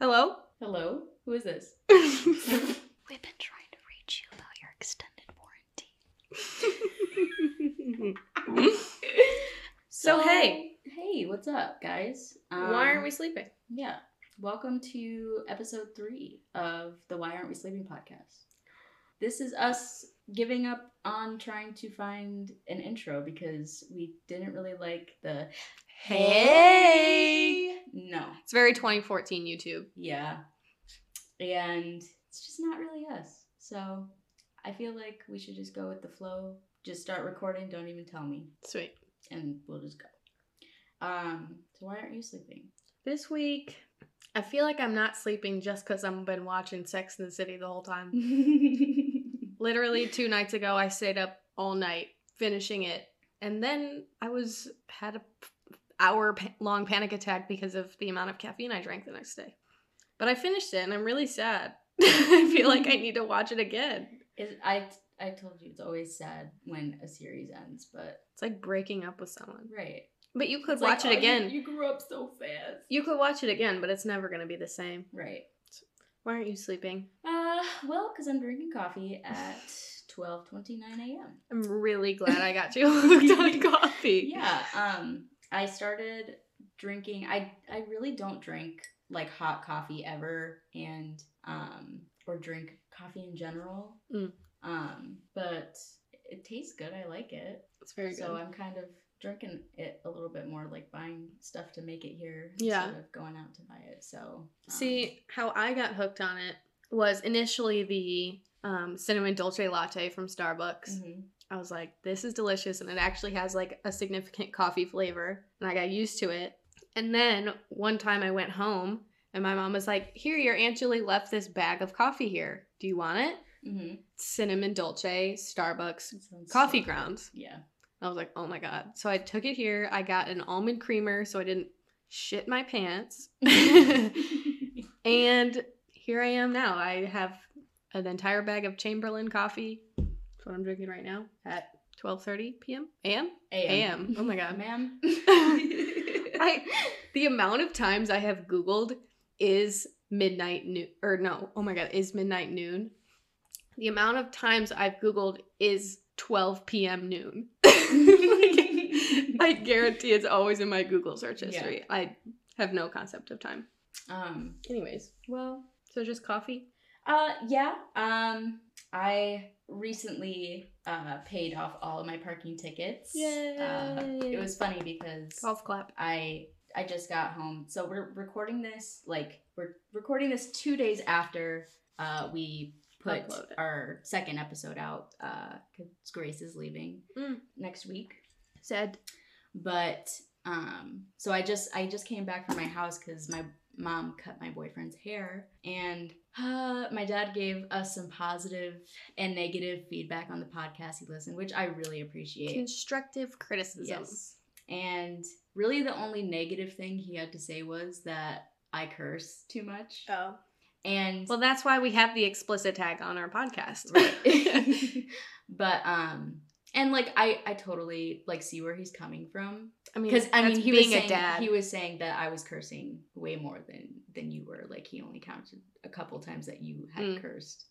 Hello? Hello? Who is this? We've been trying to reach you about your extended warranty. So, hey. Hey, what's up, guys? Why aren't Um, we sleeping? Yeah. Welcome to episode three of the Why Aren't We Sleeping podcast. This is us giving up on trying to find an intro because we didn't really like the Hey! No. It's very 2014 YouTube. Yeah. And it's just not really us. So I feel like we should just go with the flow. Just start recording, don't even tell me. Sweet. And we'll just go. Um, so why aren't you sleeping? This week, I feel like I'm not sleeping just because I've been watching Sex in the City the whole time. Literally, two nights ago, I stayed up all night finishing it. And then I was had a hour pa- long panic attack because of the amount of caffeine I drank the next day. But I finished it and I'm really sad. I feel like I need to watch it again. Is I I told you it's always sad when a series ends, but It's like breaking up with someone. right. But you could It's like, watch oh, it you- again. You, grew up so fast. You could watch it again, but it's never going to be the same. Right. Why aren't you sleeping? Uh, well, because I'm drinking coffee at 12:29 a.m. I'm really glad I got you hooked on coffee. Yeah. Um, I started drinking. I I really don't drink like hot coffee ever, and um, or drink coffee in general. Mm. Um, but it tastes good. I like it. It's very good. So I'm kind of drinking it a little bit more, like buying stuff to make it here Yeah. instead of going out to buy it. So um, See, how I got hooked on it was initially the um, cinnamon dolce latte from Starbucks. mhm. I was like, this is delicious, and it actually has like a significant coffee flavor, and I got used to it. And then one time I went home, and my mom was like, "Here, your Aunt Julie left this bag of coffee here. Do you want it?" Mhm. Cinnamon dolce, Starbucks coffee so grounds. Yeah. I was like, oh my god. So I took it here. I got an almond creamer so I didn't shit my pants. and here I am now. I have an entire bag of Chamberlain coffee. That's what I'm drinking right now at 12:30 p.m. a.m. AM. Oh my God. ma'am. I the amount of times I have googled is midnight noon or no, oh my god, is midnight noon. The amount of times I've googled is 12 p.m. noon. I guarantee it's always in my Google search Yeah. history. I have no concept of time. um. Anyways, Well. so just coffee. Uh. Yeah. Um. I recently uh paid off all of my parking tickets. Uh, it was funny because Golf clap. I I just got home. So we're recording this like we're recording this two days after uh we put Upload our second episode out uh because Grace is leaving Mm. next week. Said But um so I just I just came back from my house because my mom cut my boyfriend's hair and uh, my dad gave us some positive and negative feedback on the podcast he listened which i really appreciate constructive criticism. Yes. And really, the only negative thing he had to say was that I curse too much. Oh. And Well, that's why we have the explicit tag on our podcast. right. but um, and like I I totally like see where he's coming from I mean, because I mean he was saying a dad. he was saying that I was cursing way more than than you were. Like he only counted a couple times that you had Mm. cursed,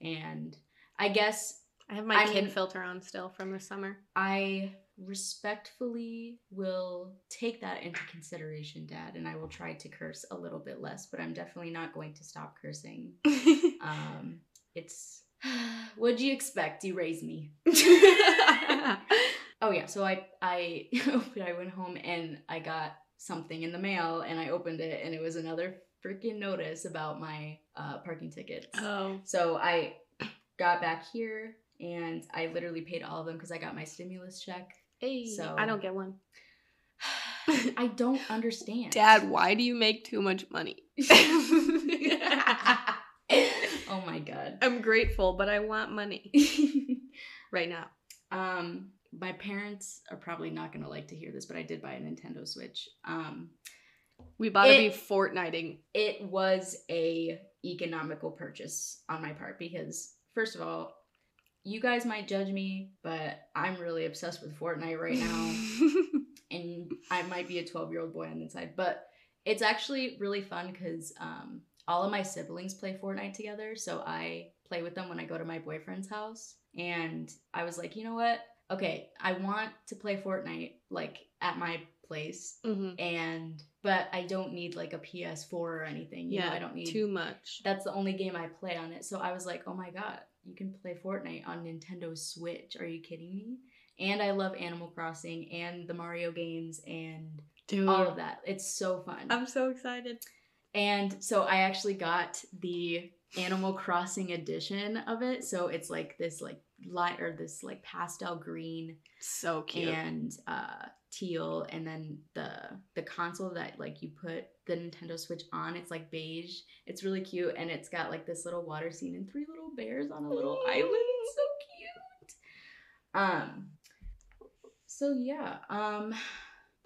and I guess I have my I kid mean- filter on still from the summer. I respectfully will take that into consideration, Dad, and I will try to curse a little bit less, but I'm definitely not going to stop cursing. Um, it's what'd you expect? You raised me. Oh yeah, so I I I went home and I got something in the mail and I opened it and it was another freaking notice about my uh, parking tickets. oh. So I got back here and I literally paid all of them because I got my stimulus check. Hey, So- I don't get one. I don't understand. Dad, why do you make too much money? oh my god. I'm grateful, but I want money right now. um, my parents are probably not gonna like to hear this, but I did buy a Nintendo Switch. Um, We bought to be It- Fortniting. it was a economical purchase on my part because first of all, you guys might judge me, but I'm really obsessed with Fortnite right now. and I might be a 12 year old boy on the inside, but it's actually really fun because um, all of my siblings play Fortnite together. So I play with them when I go to my boyfriend's house. And I was like, you know what? Okay, I want to play Fortnite like at my place. Mm-hmm. And but I don't need like a PS4 or anything. You Yeah, know, I don't need too much. that's the only game I play on it. So I was like, oh my god, you can play Fortnite on Nintendo Switch. Are you kidding me? And I love Animal Crossing and the Mario games and Dude, all of that. It's so fun. I'm so excited. and so I actually got the Animal Crossing edition of it. So it's like this like light or this like pastel green So cute. and uh teal and then the the console that like you put the Nintendo Switch on it's like beige. It's really cute and it's got like this little water scene and three little bears on a little island. It's so cute. Um so yeah um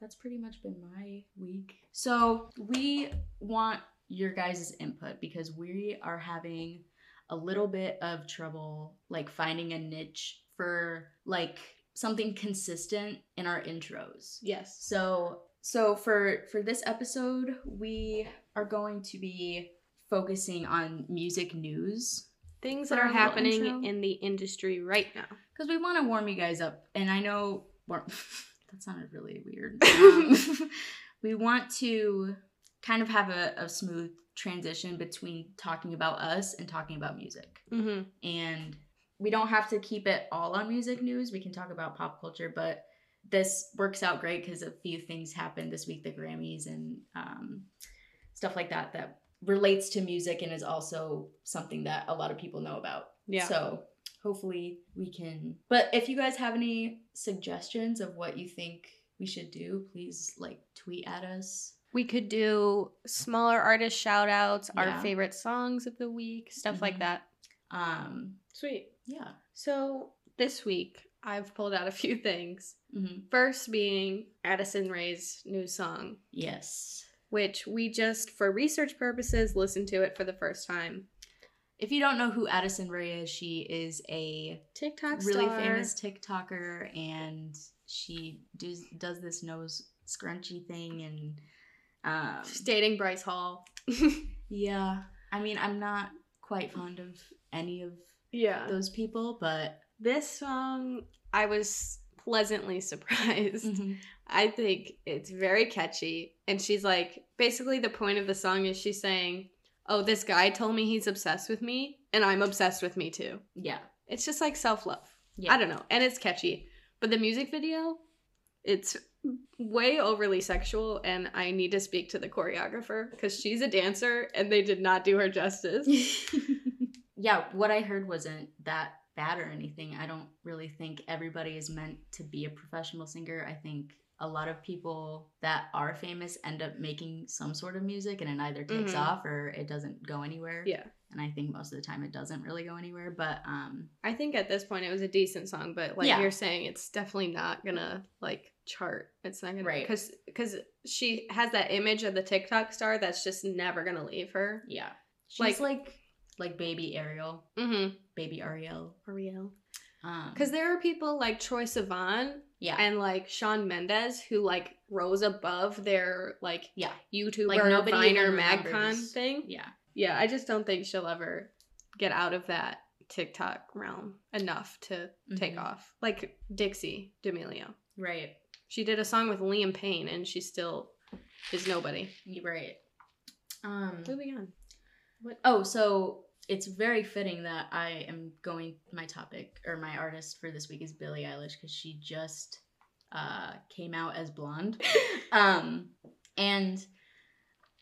that's pretty much been my week. So we want your guys' input because we are having a little bit of trouble like finding a niche for like something consistent in our intros. yes. So so for for this episode, we are going to be focusing on music news Things that are happening intro. in the industry right now. because we want to warm you guys up. And I know that sounded really weird. Um, we want to kind of have a, a smooth transition between talking about us and talking about music. Mm-hmm. and we don't have to keep it all on music news. We can talk about pop culture, but this works out great because a few things happened this week, the Grammys and um, stuff like that, that relates to music and is also something that a lot of people know about. Yeah. So hopefully we can. But if you guys have any suggestions of what you think we should do, please like tweet at us. We could do smaller artist shout outs, Yeah. our favorite songs of the week, stuff like Mhm. that. Um, Sweet. Yeah. So this week, I've pulled out a few things. hmm First being Addison Rae's new song, Yes. which we just, for research purposes, listened to it for the first time. If you don't know who Addison Rae is, she is a TikTok really star. famous TikToker, and she does does this nose scrunchy thing, and um, She's dating Bryce Hall. yeah. I mean, I'm not quite fond of any of yeah. those people, but This song, I was pleasantly surprised. Mm-hmm. I think it's very catchy. And she's like, basically, the point of the song is she's saying, Oh, this guy told me he's obsessed with me, and I'm obsessed with me too. yeah, It's just like self love. yeah, I don't know. And it's catchy. But the music video, it's way overly sexual. And I need to speak to the choreographer because she's a dancer and they did not do her justice. yeah. What I heard wasn't that bad or anything. I don't really think everybody is meant to be a professional singer. I think a lot of people that are famous end up making some sort of music and it either takes Mhm. off or it doesn't go anywhere. yeah. And I think most of the time it doesn't really go anywhere. But um I think at this point it was a decent song, but like Yeah. you're saying, it's definitely not gonna like chart. It's not gonna Right. because because she has that image of the TikTok star that's just never gonna leave her. yeah. She's like like, baby Ariel. Mm-hmm. Baby Ariel. Ariel. Um Because there are people like Troye Sivan yeah. and like Shawn Mendes who like rose above their like yeah. YouTuber Like, nobody Viner MagCon thing. Yeah. Yeah, I just don't think she'll ever get out of that TikTok realm enough to take Mhm. off. Like Dixie D'Amelio. Right. She did a song with Liam Payne and she still is nobody. You're right. Um Moving on. What? Oh, so it's very fitting that I am going. My topic or my artist for this week is Billie Eilish because she just uh, came out as blonde, um, and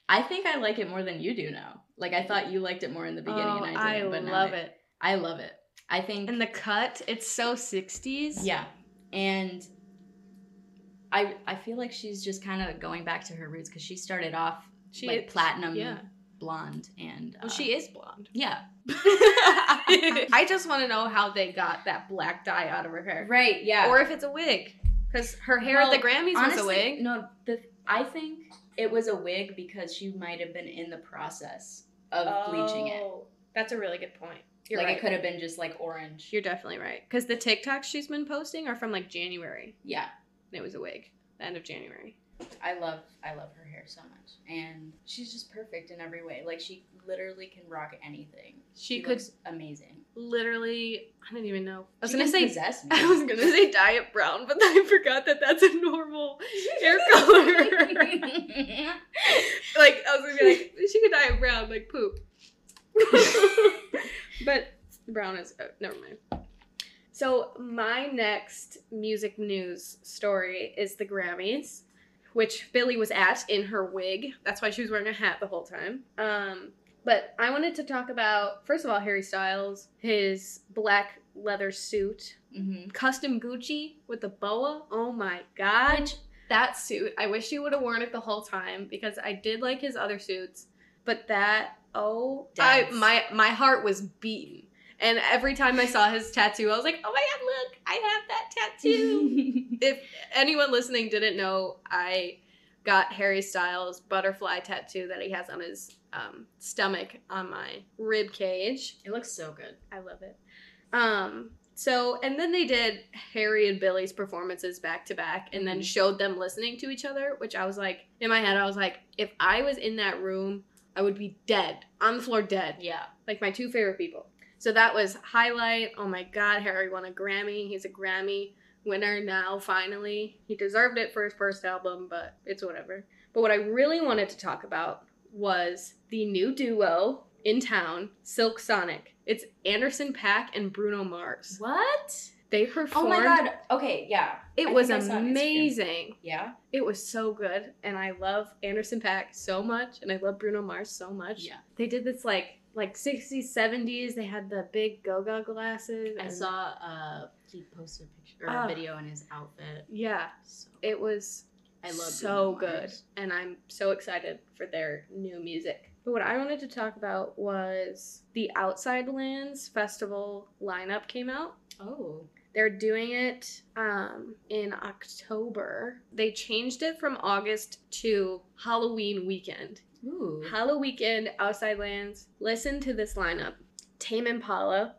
I think I like it more than you do now. Like I thought you liked it more in the beginning, Oh, and I didn't. but now love I- it. I love it. I think And the cut, it's so 60s. yeah, and I I feel like she's just kind of going back to her roots because she started off She like platinum Yeah. Blonde, and Well, uh, she is blonde. yeah. I just want to know how they got that black dye out of her hair. Right, yeah. Or if it's a wig. Because her hair at the Grammys was a wig. No, the I think it was a wig because she might have been in the process of bleaching it. Oh, That's a really good point. You're like right. it could have been just like orange. You're definitely right. Because the TikToks she's been posting are from like January. yeah. And it was a wig. The end of January. I love I love her hair so much, and she's just perfect in every way. Like she literally can rock anything. She could looks amazing. literally. I didn't even know. I was She gonna say. I was gonna say dye it brown, but then I forgot that that's a normal hair color. like I was gonna be like, she could dye it brown, like poop. but brown is oh, never mind. So my next music news story is the Grammys, which Billie was at in her wig. That's why she was wearing a hat the whole time. Um, but I wanted to talk about first of all Harry Styles, his black leather suit, hmm custom Gucci with the boa. Oh my god. Which- that suit, I wish he would have worn it the whole time because I did like his other suits, but that oh, I my my heart was beaten. And every time I saw his tattoo, I was like, "Oh my god, look, I have that tattoo." if anyone listening didn't know, I got Harry Styles' butterfly tattoo that he has on his um, stomach on my rib cage. it looks so good. I love it. Um, so and then they did Harry and Billie's performances back to back and then Mhm. showed them listening to each other, which I was like in my head I was like if I was in that room, I would be dead. On the floor dead. Yeah. Like my two favorite people. So that was highlight. Oh my god, Harry won a Grammy. He's a Grammy winner now finally. He deserved it for his first album, but it's whatever. But what I really wanted to talk about was the new duo in town, Silk Sonic. It's Anderson .Paak and Bruno Mars. What? They performed. Oh my god. Okay, yeah. It I was amazing. Yeah. It was so good, and I love Anderson .Paak so much, and I love Bruno Mars so much. Yeah. They did this like like 60s, 70s. They had the big go-go glasses. I saw uh he posted a picture or Ah. a video in his outfit. Yeah, So it was I love so good, and I'm so excited for their new music. But what I wanted to talk about was the Outside Lands Festival lineup came out. Oh. They're doing it um, in October. They changed it from August to Halloween weekend. Ooh. Halloween weekend, Outside Lands. Listen to this lineup: Tame Impala,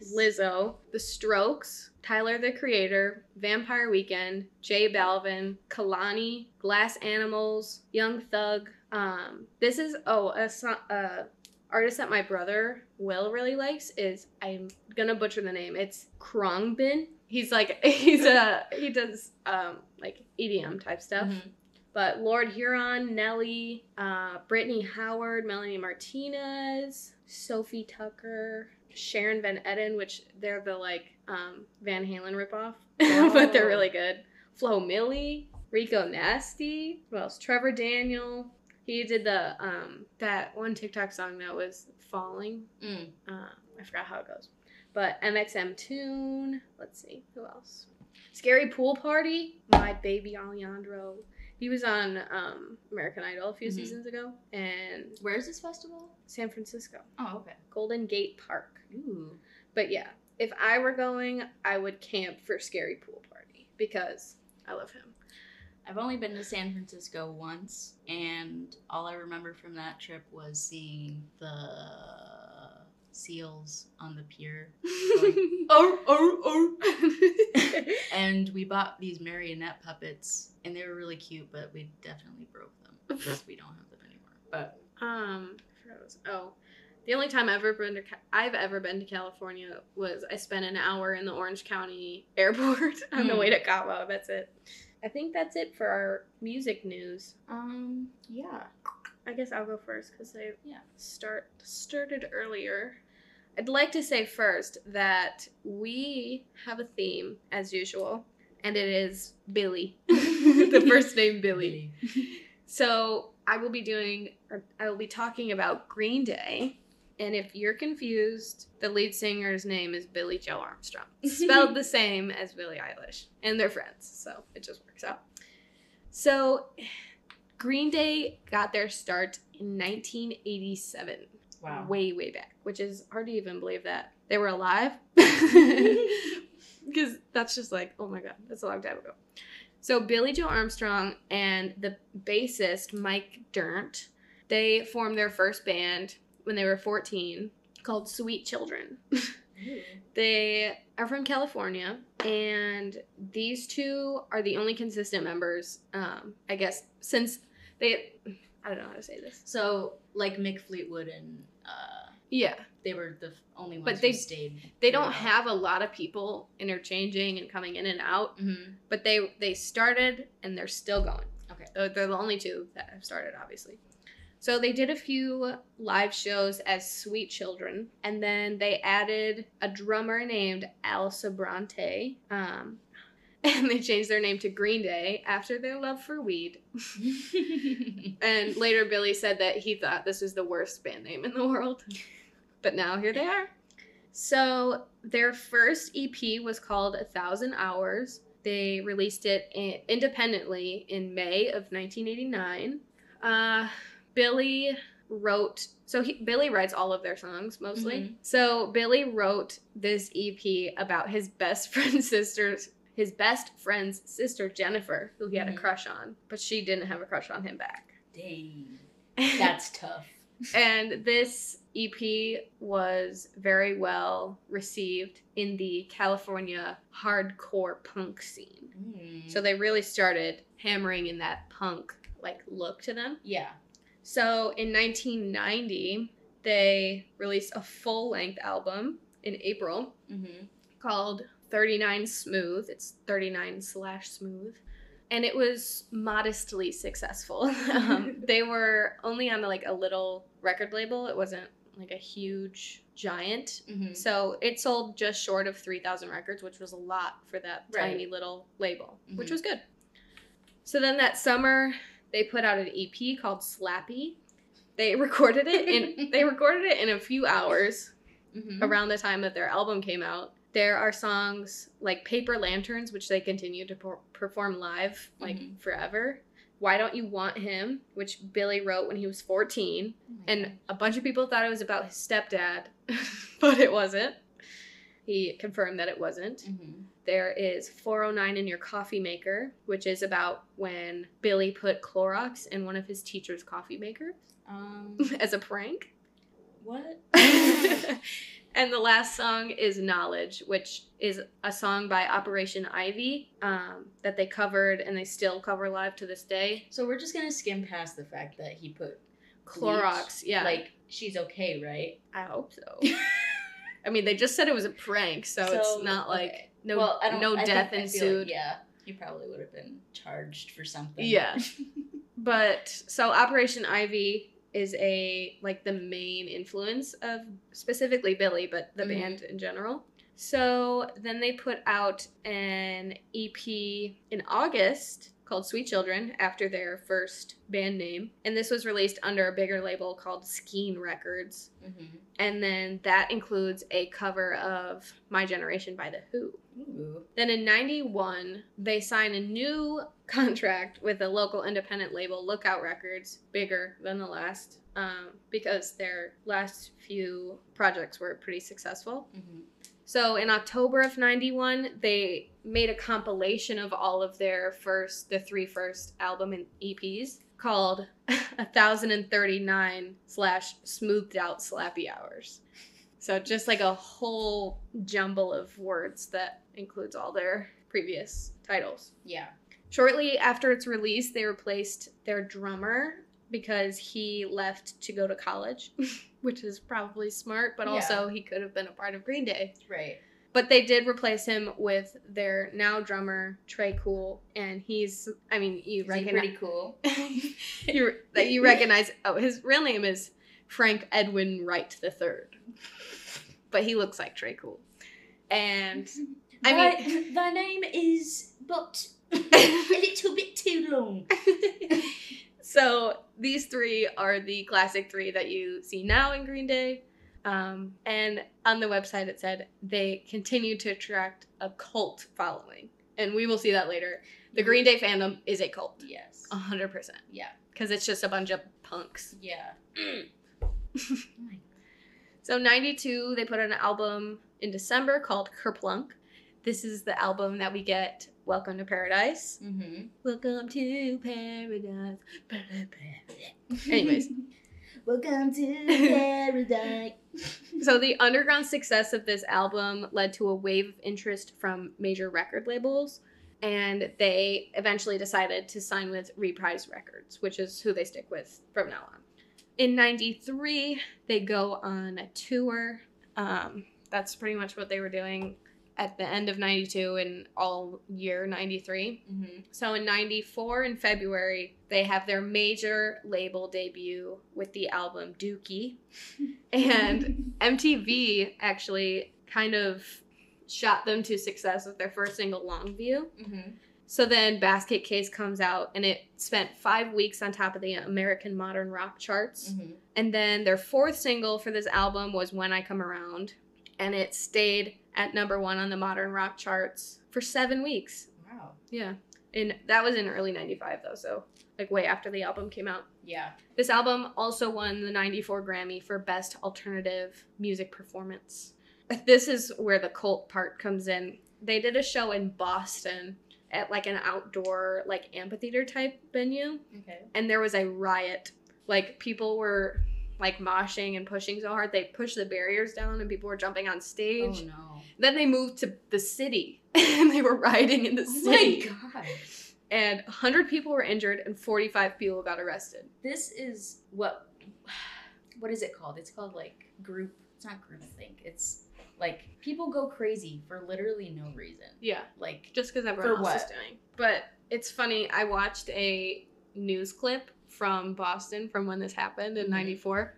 Yes. Lizzo, The Strokes, Tyler the Creator, Vampire Weekend, J Balvin, Kehlani, Glass Animals, Young Thug. Um, this is oh a uh, artist that my brother Will really likes is I'm gonna butcher the name. It's Khruangbin. He's like he's a he does um like EDM type stuff. Mhm. But Lord Huron, Nelly, uh, Brittany Howard, Melanie Martinez, Sofi Tukker, Sharon Van Etten, which they're the like um, Van Halen ripoff, but they're Oh. really good. Flo Milli, Rico Nasty, who else? Trevor Daniel. He did the um, that one TikTok song that was falling. Mm. Uh, I forgot how it goes. But MXMtoon. Let's see who else. Scary Pool Party. My baby Alejandro. He was on um, American Idol a few Mhm. seasons ago, and Where's this festival? San Francisco, Oh, okay. Golden Gate Park. Ooh. But yeah, if I were going, I would camp for Scary Pool Party because I love him. I've only been to San Francisco once, and all I remember from that trip was seeing the seals on the pier. oh, oh, oh. And we bought these marionette puppets, and they were really cute, but we definitely broke them. because we don't have them anymore. But Um, I forgot what it was- oh, the only time I've ever been to Ca- I've ever been to California was I spent an hour in the Orange County airport on the Mm. way to Cabo. That's it. I think that's it for our music news. um, yeah. I guess I'll go first because I Yeah. start started earlier. I'd like to say first that we have a theme as usual, and it is Billie. the first name Billie. So I will be doing, I will be talking about Green Day. And if you're confused, the lead singer's name is Billie Joe Armstrong, spelled the same as Billie Eilish, and they're friends, so it just works out. So, Green Day got their start in 1987, Wow. way way back, which is hard to even believe that they were alive, because that's just like, oh my god, that's a long time ago. So Billie Joe Armstrong and the bassist Mike Dirnt, they formed their first band when they were 14 called Sweet Children. They are from California, and these two are the only consistent members. Um, I guess since they, I don't know how to say this. So like Mick Fleetwood and uh, Yeah, they were the only ones But who they- stayed. they don't have a lot of people interchanging and coming in and out, hmm but they they started and they're still going. Okay. They're, they're the only two that have started, obviously. So they did a few live shows as Sweet Children, and then they added a drummer named Al Sobrante. Um, and they changed their name to Green Day after their love for weed. And later, Billie said that he thought this was the worst band name in the world. But now here they are. So their first EP was called A Thousand Hours. They released it in, independently in May of 1989. Uh, Billie wrote. So he, Billie writes all of their songs mostly. Mhm. So Billie wrote this EP about his best friend's sister's his best friend's sister Jennifer, who he had a Mhm. crush on, but she didn't have a crush on him back. Dang, that's tough. and this EP was very well received in the California hardcore punk scene. Mm. So they really started hammering in that punk like look to them. yeah. So in 1990, they released a full-length album in April Mm-hmm. called 39 Smooth. It's 39 slash smooth. And it was modestly successful. um, they were only on like a little record label. It wasn't like a huge giant. Mm-hmm. So it sold just short of 3,000 records, which was a lot for that Right. tiny little label, which Mhm. was good. So then that summer, they put out an EP called Slappy. They recorded it in they recorded it in a few hours Mm-hmm. around the time that their album came out. There are songs like Paper Lanterns, which they continue to per- perform live like Mhm. forever. Why Don't You Want Him, which Billie wrote when he was 14. And a bunch of people thought it was about his stepdad, but it wasn't. He confirmed that it wasn't. Mm-hmm. There is 409 in Your Coffee Maker, which is about when Billie put Clorox in one of his teacher's coffee makers Um, as a prank. what? and the last song is Knowledge, which is a song by Operation Ivy um, that they covered and they still cover live to this day. so we're just gonna skim past the fact that he put Clorox, yeah. Like she's okay, right? I hope so. I mean, they just said it was a prank, so, it's not like okay. no Well, no I death think- ensued. like, yeah, he probably would have been charged for something. Yeah. But so Operation Ivy is a like the main influence of specifically Billie, but the Mhm. band in general. So then they put out an EP in August called Sweet Children after their first band name. And this was released under a bigger label called Skene Records. mm-hmm. And then that includes a cover of My Generation by The Who. Ooh. Then in 91, they sign a new contract with a local independent label, Lookout Records, bigger than the last, um, because their last few projects were pretty successful. Mm-hmm. So in October of 91, they made a compilation of all of their first, the three first album and EPs called 1039 slash smoothed out slappy hours. So just like a whole jumble of words that includes all their previous titles. Yeah. Shortly after its release, they replaced their drummer because he left to go to college, which is probably smart, but Yeah. also he could have been a part of Green Day. Right. But they did replace him with their now drummer Tré Cool, and he's I mean you recognize pretty cool? you that you recognize. Oh, his real name is Frank Edwin Wright the Third, but he looks like Tré Cool, and I thy, mean- thy name is but a little bit too long. so these three are the classic three that you see now in Green Day. Um, and on the website, it said they continue to attract a cult following. And we will see that later. The Green Day fandom is a cult. Yes. A 100%. Yeah. Because it's just a bunch of punks. Yeah. So 92, they put out an album in December called Kerplunk. This is the album that we get Welcome to Paradise. Mm-hmm. Welcome to Paradise. Anyways. welcome to paradise. So the underground success of this album led to a wave of interest from major record labels, and they eventually decided to sign with Reprise Records, which is who they stick with from now on. In '93, they go on a tour. Um, that's pretty much what they were doing at the end of 92 and all year 93. Mm-hmm. So in 94 in February, they have their major label debut with the album Dookie. And MTV actually kind of shot them to success with their first single Longview. Mm-hmm. So then Basket Case comes out and it spent 5 weeks on top of the American modern rock charts. Mm-hmm. And then their fourth single for this album was When I Come Around and it stayed at number 1 on the modern rock charts for 7 weeks. Wow. Yeah. And that was in early 95 though, so like way after the album came out. Yeah. This album also won the 94 Grammy for Best Alternative Music Performance. This is where the cult part comes in. They did a show in Boston at like an outdoor like amphitheater type venue Okay. and there was a riot. Like people were like moshing and pushing so hard they pushed the barriers down and people were jumping on Oh stage. no. Then they moved to the city and they were rioting in the Oh city my god. and 100 people were injured and 45 people got arrested. This is what what is it called? It's called like group it's not group I think. It's like people go crazy for literally no reason. Yeah, Like just because everyone else is doing. But it's funny. I watched a news clip from Boston from when this happened in Mhm. '94,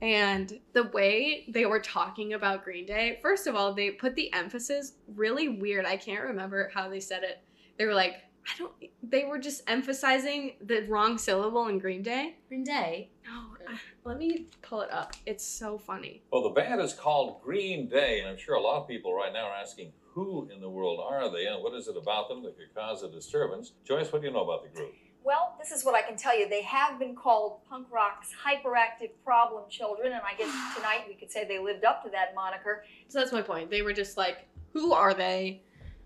and the way they were talking about Green Day. First of all, they put the emphasis really weird. I can't remember how they said it. They were like, I don't. They were just emphasizing the wrong syllable in Green Day. Green Day. No, I- let me pull it up. It's so funny. Well, the band is called Green Day, and I'm sure a lot of people right now are asking who in the world are they and what is it about them that could cause a disturbance. Joyce, what do you know about the group? Well, this is what I can tell you. They have been called punk rock's hyperactive problem children, and I guess tonight we could say they lived up to that moniker. So that's my point. They were just like, who are they?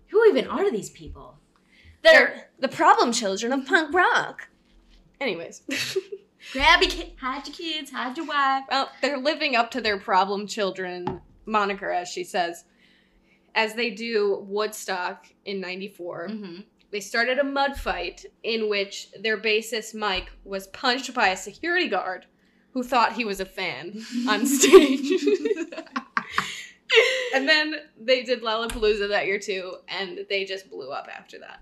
Who even are these people? They're the problem children of punk rock. Anyways, Grab your kid, hide your kids, hide your wife. well, they're living up to their problem children moniker, as she says, as they do Woodstock in '94. Mm-hmm. They started a mud fight in which their bassist Mike was punched by a security guard who thought he was a fan on stage. and then they did Lollapalooza that year too, and they just blew up after that.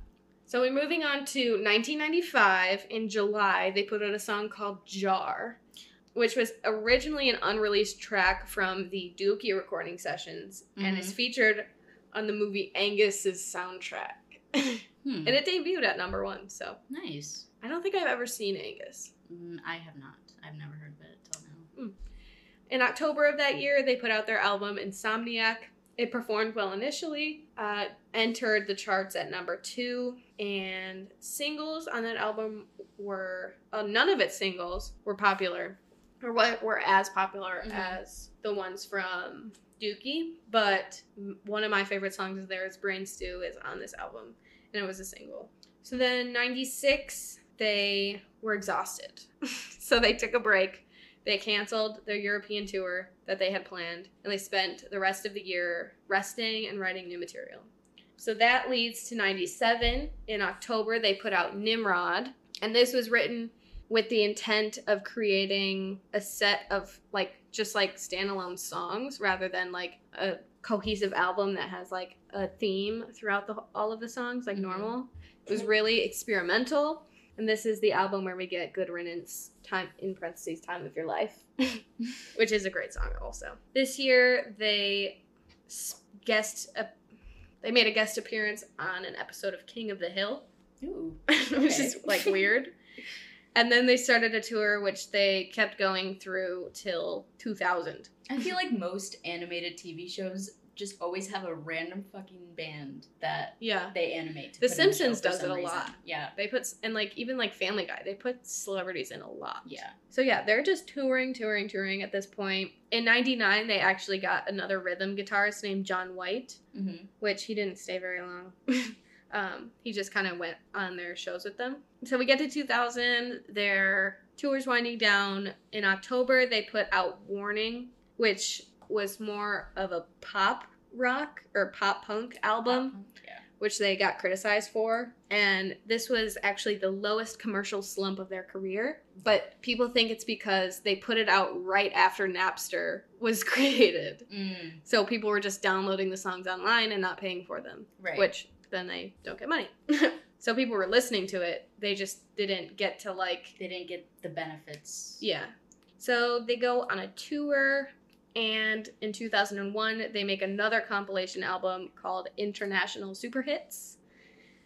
So we're moving on to 1995. In July, they put out a song called Jar, which was originally an unreleased track from the Dookie recording sessions and is featured on the movie Angus's soundtrack. Hmm. And it debuted at number one, so nice. I don't think I've ever seen Angus. Mm, I have not. I've never heard of it till now. In October of that year, they put out their album Insomniac. It performed well initially, uh, entered the charts at number two, and singles on that album were uh, none of its singles were popular, or what were as popular Mhm. as the ones from Dookie. But one of my favorite songs is theirs, "Brain Stew," is on this album, and it was a single. So then, '96, they were exhausted, so they took a break. They canceled their European tour that they had planned, and they spent the rest of the year resting and writing new material. So that leads to 97. In October, they put out Nimrod, and this was written with the intent of creating a set of like just like standalone songs rather than like a cohesive album that has like a theme throughout the all of the songs like Mhm. normal. It was really experimental, and this is the album where we get Good Riddance, time in parentheses, Time of Your Life, which is a great song also. This year they guest a, they made a guest appearance on an episode of King of the Hill, Ooh. which is like weird. And then they started a tour which they kept going through till 2000. I feel like most animated TV shows just always have a random fucking band that Yeah. they animate. To The put in show Simpsons for does it a reason. lot. Yeah. They put and like even like Family Guy, they put celebrities in a lot. Yeah. So yeah, they're just touring, touring, touring at this point. In 99, they actually got another rhythm guitarist named John White, Mm-hmm. which he didn't stay very long. um, he just kind of went on their shows with them. So we get to 2000, their tour's winding down. In October, they put out Warning, which was more of a pop rock or pop punk album, Yeah. which they got criticized for. And this was actually the lowest commercial slump of their career. But people think it's because they put it out right after Napster was created. Mm, So people were just downloading the songs online and not paying for them, right. which then they don't get money. so people were listening to it, they just didn't get to like they didn't get the benefits. yeah. So they go on a tour, and in 2001, they make another compilation album called International Super Hits.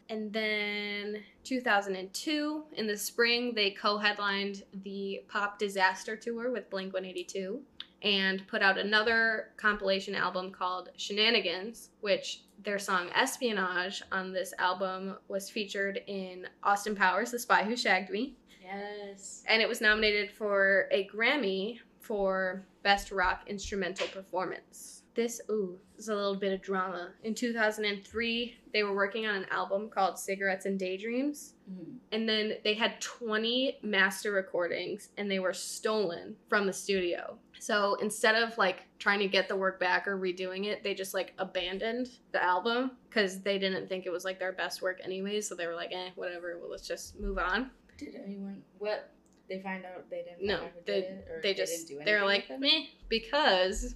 And then 2002, in the spring, they co headlined the Pop Disaster Tour with Blink 182 and put out another compilation album called Shenanigans, which their song Espionage on this album was featured in Austin Powers, The Spy Who Shagged Me Yes. and it was nominated for a Grammy for Best Rock Instrumental Performance. This, ooh, is a little bit of drama. In 2003, they were working on an album called Cigarettes and Daydreams, Mm. and then they had 20 master recordings and they were stolen from the studio. So instead of like trying to get the work back or redoing it, they just like abandoned the album because they didn't think it was like their best work anyway. So they were like, eh, whatever, well, let's just move on. Did anyone what? They find out they didn't. No, find out who they- did it, they just do they're like meh because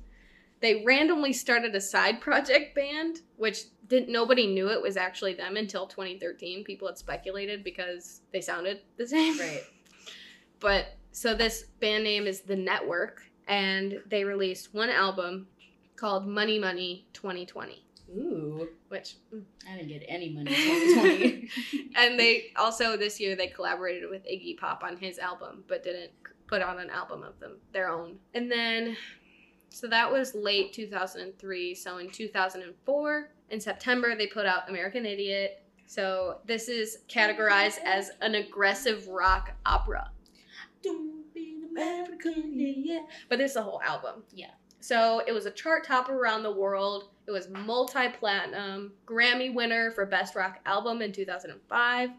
they randomly started a side project band which didn't nobody knew it was actually them until 2013 people had speculated because they sounded the same Right. but so this band name is the network and they released one album called money money 2020 Which mm. I didn't get any money. in 2020. and they also this year they collaborated with Iggy Pop on his album, but didn't put on an album of them their own. And then, so that was late 2003. So in 2004, in September, they put out American Idiot. So this is categorized as an aggressive rock opera, Don't be an American idiot. but this is a whole album. Yeah. So it was a chart topper around the world. It was multi-platinum, Grammy winner for Best Rock Album in 2005,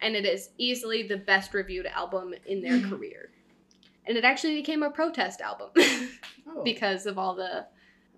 and it is easily the best reviewed album in their career. And it actually became a protest album Oh. because of all the,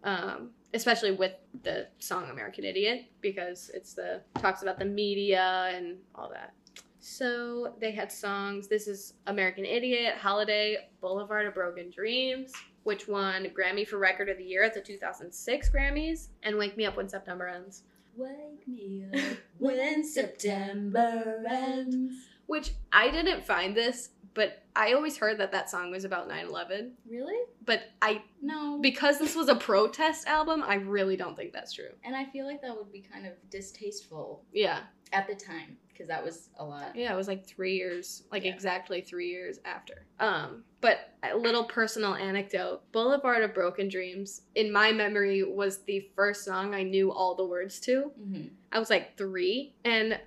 um, especially with the song "American Idiot," because it's the talks about the media and all that. So they had songs. This is American Idiot, Holiday, Boulevard of Broken Dreams, which won Grammy for Record of the Year at the 2006 Grammys, and Wake Me Up When September Ends, Wake me up when September ends. which I didn't find this, but I always heard that that song was about 9 11. Really? But I, No. because this was a protest album, I really don't think that's true. and I feel like that would be kind of distasteful Yeah. at the time because that was a lot. Yeah, it was like three years, like Yeah. exactly three years after. Um, but a little personal anecdote: Boulevard of Broken Dreams, in my memory, was the first song I knew all the words to. hmm I was like three, and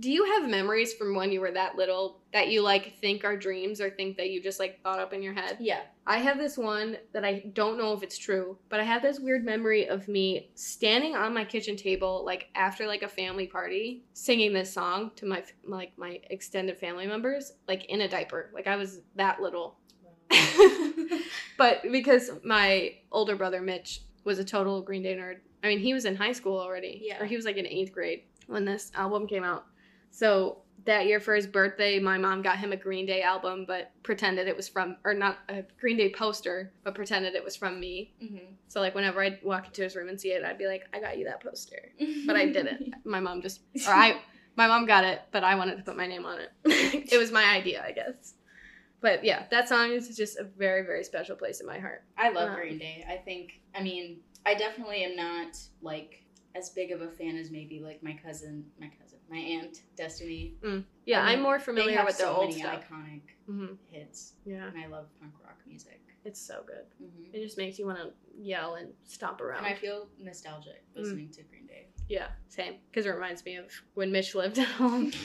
do you have memories from when you were that little that you like think are dreams or think that you just like thought up in your head? Yeah. I have this one that I don't know if it's true, but I have this weird memory of me standing on my kitchen table, like after like a family party, singing this song to my like my extended family members, like in a diaper. Like I was that little. but because my older brother Mitch was a total Green Day nerd. I mean, he was in high school already, Yeah. or he was like in eighth grade when this album came out. So that year for his birthday, my mom got him a Green Day album, but pretended it was from, or not a Green Day poster, but pretended it was from me. hmm So like whenever I'd walk into his room and see it, I'd be like, I got you that poster. But I didn't. My mom just, or I, my mom got it, but I wanted to put my name on it. it was my idea, I guess. But yeah, that song is just a very, very special place in my heart. I love Um, Green Day. I think, I mean, I definitely am not like as big of a fan as maybe like my cousin, my cousin, my aunt, Destiny. Yeah, I mean, I'm more familiar with their so old many stuff. iconic hmm hits, Yeah, and I love punk rock music. it's so good. hmm It just makes you want to yell and stomp around. And I feel nostalgic listening to Green Day. yeah, same. Because it reminds me of when Mitch lived at home.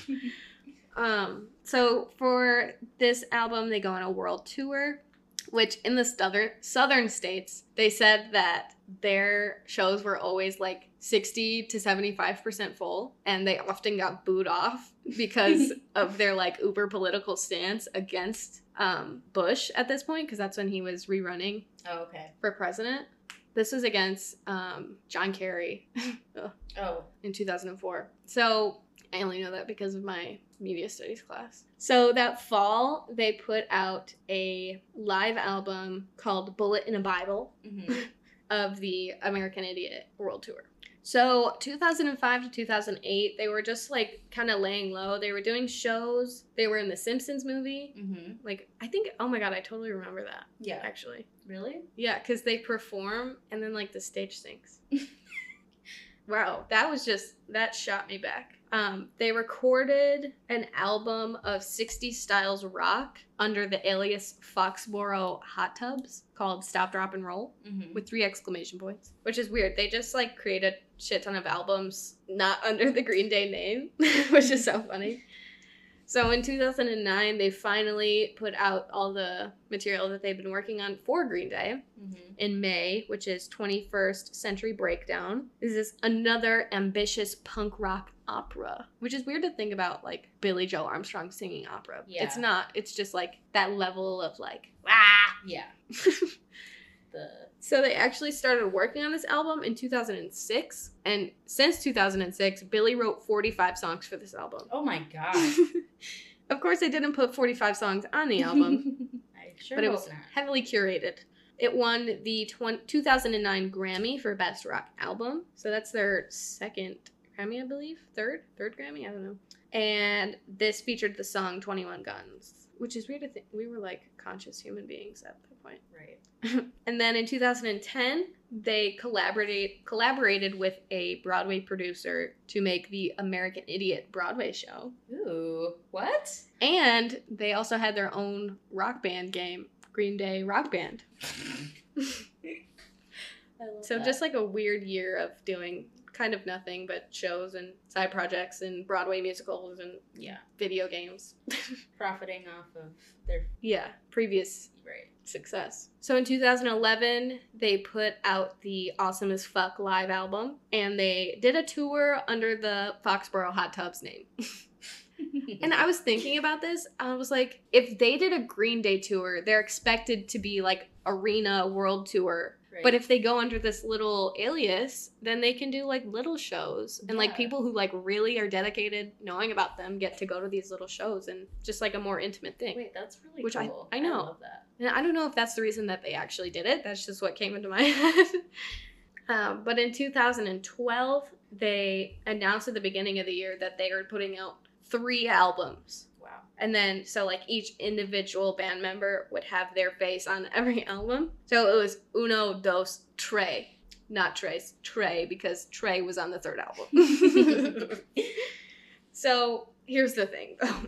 Um, so for this album, they go on a world tour, which in the southern southern states, they said that their shows were always like 60 to 75% full and they often got booed off because of their like uber political stance against um, Bush at this point because that's when he was rerunning Oh, okay. for president. This was against um, John Kerry Oh. in 2004. So I only know that because of my media studies class. So that fall, they put out a live album called Bullet in a Bible hmm of the American Idiot World Tour. So 2005 to 2008, they were just like kind of laying low. They were doing shows. They were in the Simpsons movie. hmm Like I think, oh my god, I totally remember that Yeah. actually. Really? Yeah, because they perform and then like the stage sinks. wow, that was just that shot me back. Um, they recorded an album of 60 styles rock under the alias Foxboro Hot Tubs called Stop, Drop, and Roll hmm with three exclamation points, which is weird. They just like create a shit ton of albums not under the Green Day name, which is so funny. So in 2009, they finally put out all the material that they've been working on for Green Day hmm in May, which is 21st Century Breakdown. This is another ambitious punk rock opera, which is weird to think about like Billie Joe Armstrong singing opera. Yeah. It's not. It's just like that level of like, ah. Yeah. the So they actually started working on this album in 2006, and since 2006, Billie wrote 45 songs for this album. oh my god. of course, they didn't put 45 songs on the album, I sure but it was not. heavily curated. It won the 20, 2009 Grammy for Best Rock Album. So that's their second Grammy, I believe. Third? Third Grammy? I don't know. And this featured the song 21 Guns, which is weird to think. We were like conscious human beings at that point. Right. and then in 2010, they collaborated collaborated with a Broadway producer to make the American Idiot Broadway show. Ooh. What? And they also had their own rock band game, Green Day Rock Band. I love So that. just like a weird year of doing kind of nothing but shows and side projects and Broadway musicals and yeah, video games. profiting off of their yeah, previous right. success. So in 2011, they put out the Awesome as Fuck live album and they did a tour under the Foxboro Hot Tubs name. And I was thinking about this. I was like, if they did a Green Day tour, they're expected to be like arena world tour. Right. But if they go under this little alias, then they can do like little shows. And like people who like really are dedicated knowing about them get to go to these little shows and just like a more intimate thing. Wait, that's really Which I- cool. I know. love that. And I don't know if that's the reason that they actually did it. That's just what came into my head. um, but in 2012, they announced at the beginning of the year that they are putting out three albums. And then, so like each individual band member would have their face on every album. So it was Uno, Dos, Tre. Not Trace, Tré, because Tré was on the third album. so here's the thing though.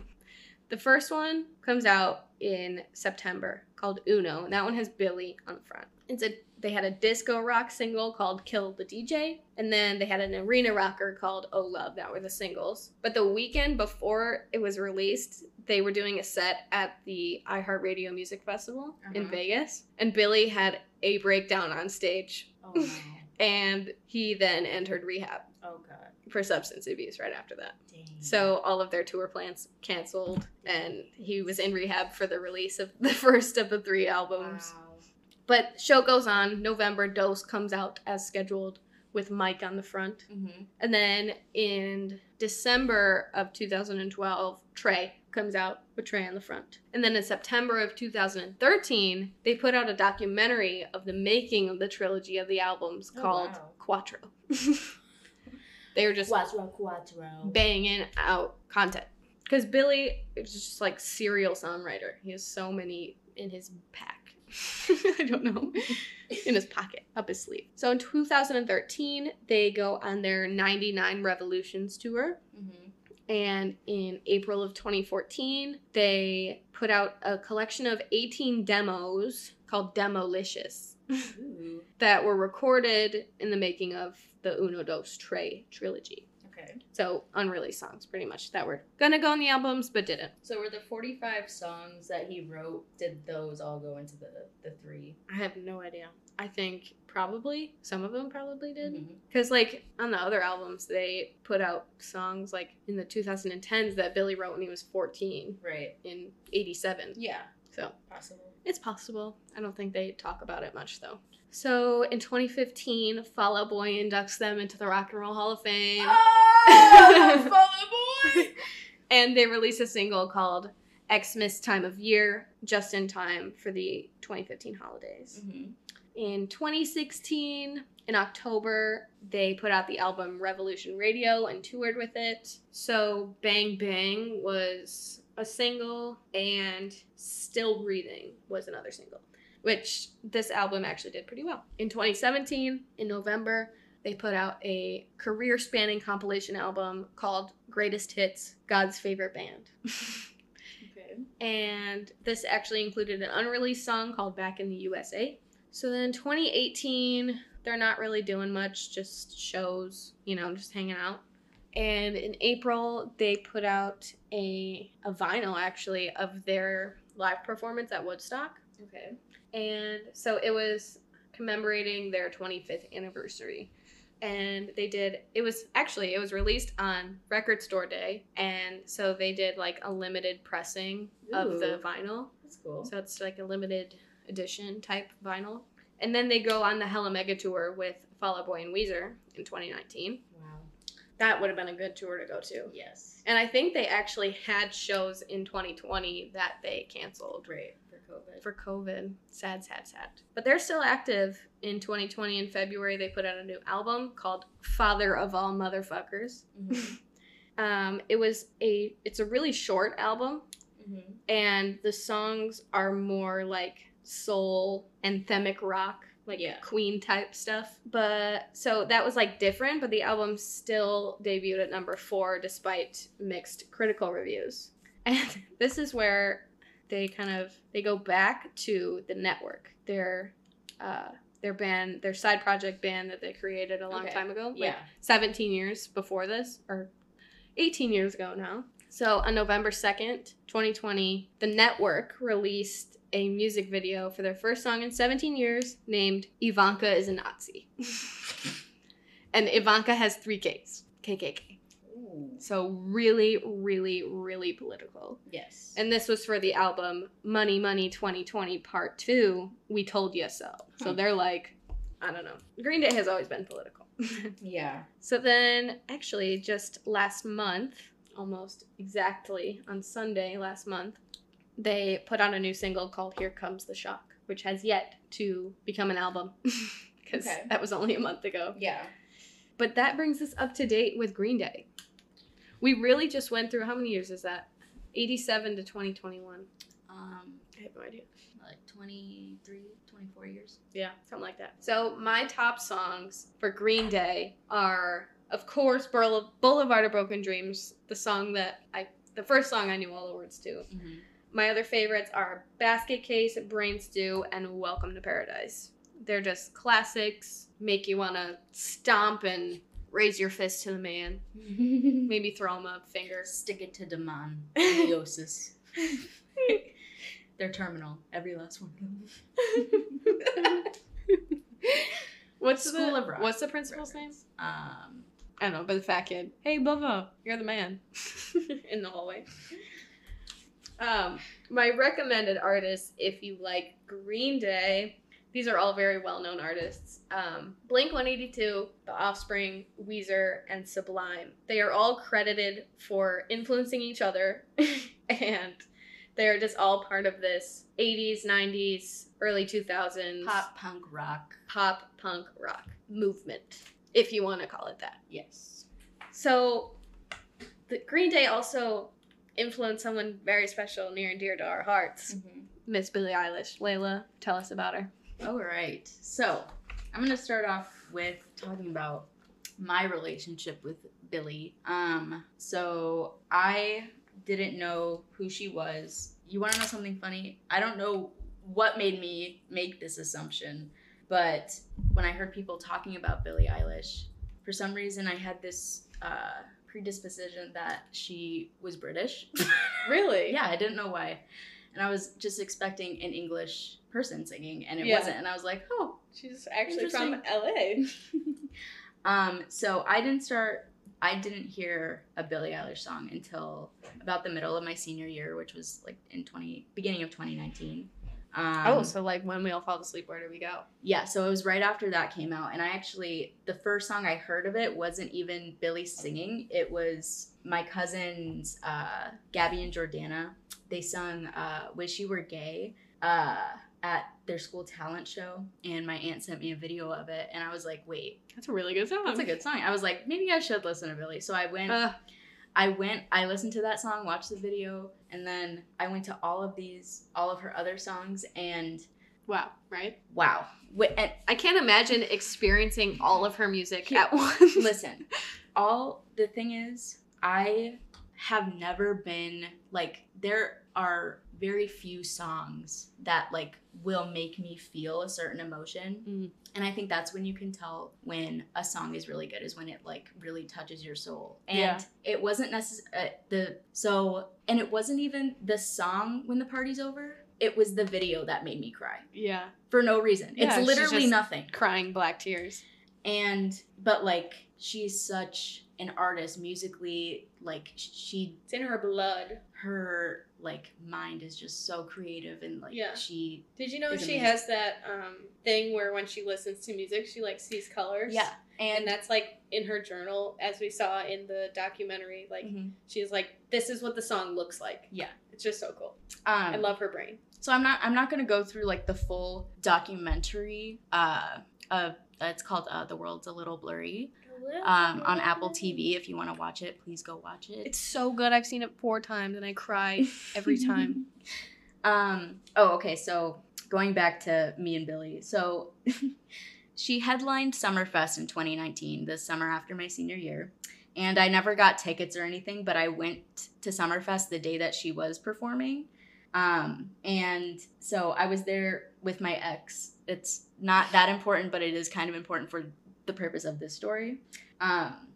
The first one comes out in September called Uno, and that one has Billie on the front. It's a they had a disco rock single called Kill the DJ, and then they had an arena rocker called Oh Love. That were the singles. But the weekend before it was released, they were doing a set at the iHeartRadio Music Festival in Uh-huh. Vegas, and Billie had a breakdown on stage, Oh no. and he then entered rehab. For substance abuse right after that. Dang. So all of their tour plans canceled, and he was in rehab for the release of the first of the three albums. Wow. But show goes on. November, Dos comes out as scheduled with Mike on the front, Mm-hmm. and then in December of 2012, Tré comes out with Tré on the front. And then in September of 2013, they put out a documentary of the making of the trilogy of the albums Oh, called wow. Cuatro. they were just Cuatro Cuatro. banging out content. Because Billie is just like serial songwriter. He has so many in his pack. I don't know. in his pocket, up his sleeve. So in 2013, they go on their 99 Revolutions tour. mm-hmm. And in April of 2014, they put out a collection of 18 demos called Demolicious. That were recorded in the making of the Uno Dos Tré trilogy. Okay. So unreleased songs, pretty much that were gonna go on the albums but didn't. So were the forty-five songs that he wrote? Did those all go into the the three? I have no idea. I think probably some of them probably did mm-hmm. because like on the other albums they put out songs like in the 2010s that Billie wrote when he was 14 Right. in 87. Yeah. So Possible. It's possible. I don't think they talk about it much though. So in 2015, Fall Out Boy inducts them into the Rock and Roll Hall of Fame. Oh, Fall Out Boy! and they release a single called Xmas Time of Year, just in time for the 2015 holidays. Mhm. In 2016, in October, they put out the album Revolution Radio and toured with it. So Bang Bang was a single, and Still Breathing was another single, which this album actually did pretty well. In 2017, in November, they put out a career spanning compilation album called Greatest Hits God's Favorite Band. Okay. and this actually included an unreleased song called Back in the USA. So then 2018, they're not really doing much, just shows, you know, just hanging out. And in April, they put out a, a vinyl actually of their live performance at Woodstock. Okay. And so it was commemorating their 25th anniversary. And they did, it was actually, it was released on Record Store Day. And so they did like a limited pressing of the vinyl. That's cool. So it's like a limited edition type vinyl. And then they go on the Hella Mega Tour with Fall Out Boy and Weezer in 2019. That would have been a good tour to go to. Yes. And I think they actually had shows in 2020 that they canceled Great for COVID. for COVID. Sad, sad, sad. But they're still active. In 2020, in February, they put out a new album called Father of All Motherfuckers. Mhm. Um, it was a, it's a really short album, Mhm. and the songs are more like soul anthemic rock like Yeah. queen type stuff but so that was like different but the album still debuted at number four despite mixed critical reviews and this is where they kind of they go back to the network their uh their band their side project band that they created a long Okay. time ago like Yeah. 17 years before this or 18 years ago now. So on November 2nd, 2020, the network released a music video for their first song in 17 years named Ivanka is a Nazi. and Ivanka has three Ks. KKK. Ooh. So really, really, really political. Yes. And this was for the album Money Money 2020 Part 2, We Told You So. So they're like, I don't know. Green Day has always been political. yeah. So then, actually, just last month, almost exactly on Sunday last month, they put out a new single called Here Comes the Shock, which has yet to become an album because Okay. that was only a month ago. Yeah. But that brings us up to date with Green Day. We really just went through how many years is that? 87 to 2021. Um, I have no idea. like 23, 24 years. Yeah, something like that. So my top songs for Green Day are, of course, Boulevard of Broken Dreams, the song that I, the first song I knew all the words to. Mm-hmm. My other favorites are Basket Case, Brain Stew, and Welcome to Paradise. They're just classics, make you want to stomp and raise your fist to the man. Maybe throw him a finger. Stick it to the man. Meiosis. They're terminal. Every last one of them. What's School the, of Rock What's the principal's name? Um, I don't know, but the fat kid. Hey, Bubba, you're the man. In the hallway. Um, my recommended artists, if you like Green Day, these are all very well known artists. Um, Blink 182, The Offspring, Weezer, and Sublime. They are all credited for influencing each other, and they're just all part of this 80s, 90s, early 2000s pop punk rock. pop punk rock movement, if you want to call it that. Yes. So, the Green Day also influenced someone very special, near and dear to our hearts, Miss Billie Eilish. Layla, tell us about her. All right. So I'm gonna start off with talking about my relationship with Billie. Um, so I didn't know who she was. You want to know something funny? I don't know what made me make this assumption, but when I heard people talking about Billie Eilish, for some reason I had this uh, predisposition that she was British. Really? yeah, I didn't know why. And I was just expecting an English person singing, and it Yeah. wasn't. And I was like, oh. She's actually from LA. um, so I didn't start. I didn't hear a Billie Eilish song until about the middle of my senior year, which was like in twenty beginning of twenty nineteen. Um, oh, so like when we all fall asleep, where do we go? yeah, so it was right after that came out, and I actually the first song I heard of it wasn't even Billie singing. It was my cousins, uh, Gabby and Jordana. They sung uh, "Wish You Were Gay" uh, at their school talent show, and my aunt sent me a video of it, and I was like, "Wait, That's a really good song. that's a good song." I was like, "Maybe I should listen to Billie." So I went. I went, I listened to that song, watched the video, and then I went to all of these, all of her other songs, and wow, right? wow. And I can't imagine experiencing all of her music at once. listen, all the thing is, I have never been like, there are very few songs that like will make me feel a certain emotion. Mm. And I think that's when you can tell when a song is really good is when it like really touches your soul. And Yeah. it wasn't necessary uh, the so and it wasn't even the song when the party's over. It was the video that made me cry yeah, for no reason. Yeah, it's she's literally just- nothing. crying black tears. And but like she's such an artist musically like sh- she It's in her blood. her like mind is just so creative and like Yeah. she Did you know she amazing. has that um, thing where when she listens to music, she like sees colors? yeah And and that's like in her journal, as we saw in the documentary. Like Mhm. she's like, "This is what the song looks like." Yeah. it's just so cool. um I love her brain. so i'm not i'm not gonna go through like the full documentary uh uh it's called uh, the world's a little blurry um on apple tv if you want to watch it please go watch it It's so good. I've seen it four times and I cry every time. um oh okay so going back to me and billie so she headlined summerfest in 2019 the summer after my senior year and i never got tickets or anything but i went to summerfest the day that she was performing um and so i was there with my ex it's not that important but it is kind of important for the purpose of this story um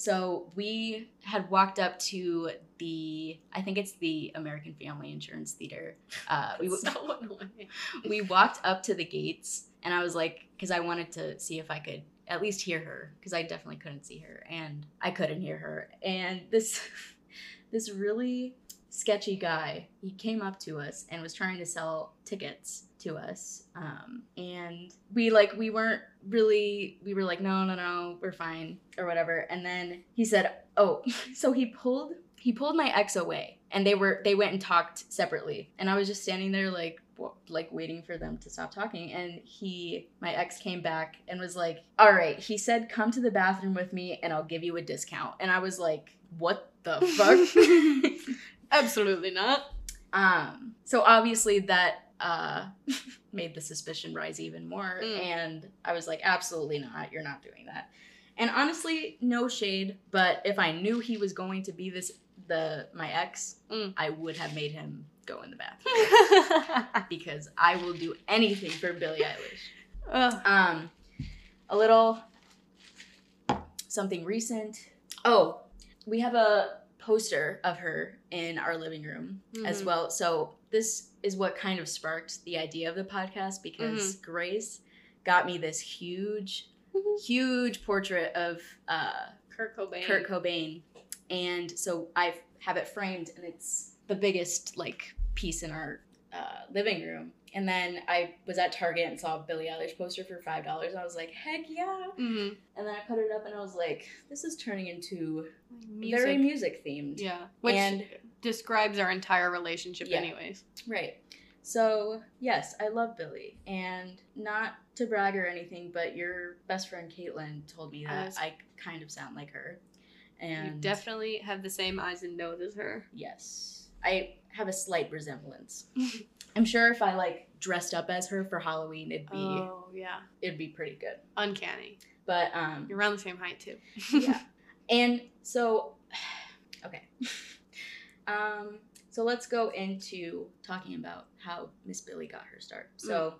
so we had walked up to the I think it's the American Family Insurance Theater. Uh, we we walked up to the gates, and I was like, because I wanted to see if I could at least hear her, because I definitely couldn't see her, and I couldn't hear her. And this this really sketchy guy, he came up to us and was trying to sell tickets to us. Um, and we like we weren't really we were like no no no we're fine or whatever. And then he said oh so he pulled he pulled my ex away and they were they went and talked separately and i was just standing there like like waiting for them to stop talking and he my ex came back and was like all right he said come to the bathroom with me and i'll give you a discount and i was like what the fuck Absolutely not. um so obviously that uh made the suspicion rise even more Mm. and i was like absolutely not you're not doing that and honestly no shade but if i knew he was going to be this the my ex Mm. i would have made him go in the bathroom because i will do anything for billie eilish Ugh. um a little something recent oh we have a poster of her in our living room as Mhm. well so this is what kind of sparked the idea of the podcast because grace got me this huge Mhm. huge portrait of uh Kurt Cobain. Kurt Cobain. And so I have it framed and it's the biggest like piece in our uh, living room. And then I was at Target and saw a Billie Eilish poster for five dollars. I was like, heck yeah! Mhm. And then I put it up and I was like, this is turning into Music. very music themed. Yeah. Which And- describes our entire relationship, Yeah. anyways. Right. So yes, I love Billie, and not to brag or anything, but your best friend Caitlin told me that As- I kind of sound like her. And You definitely have the same eyes and nose as her. Yes. I have a slight resemblance. I'm sure if I like dressed up as her for Halloween, it'd be Oh yeah. it'd be pretty good. Uncanny. But um You're around the same height too. yeah. And so okay. Um so let's go into talking about how Miss Billie got her start. So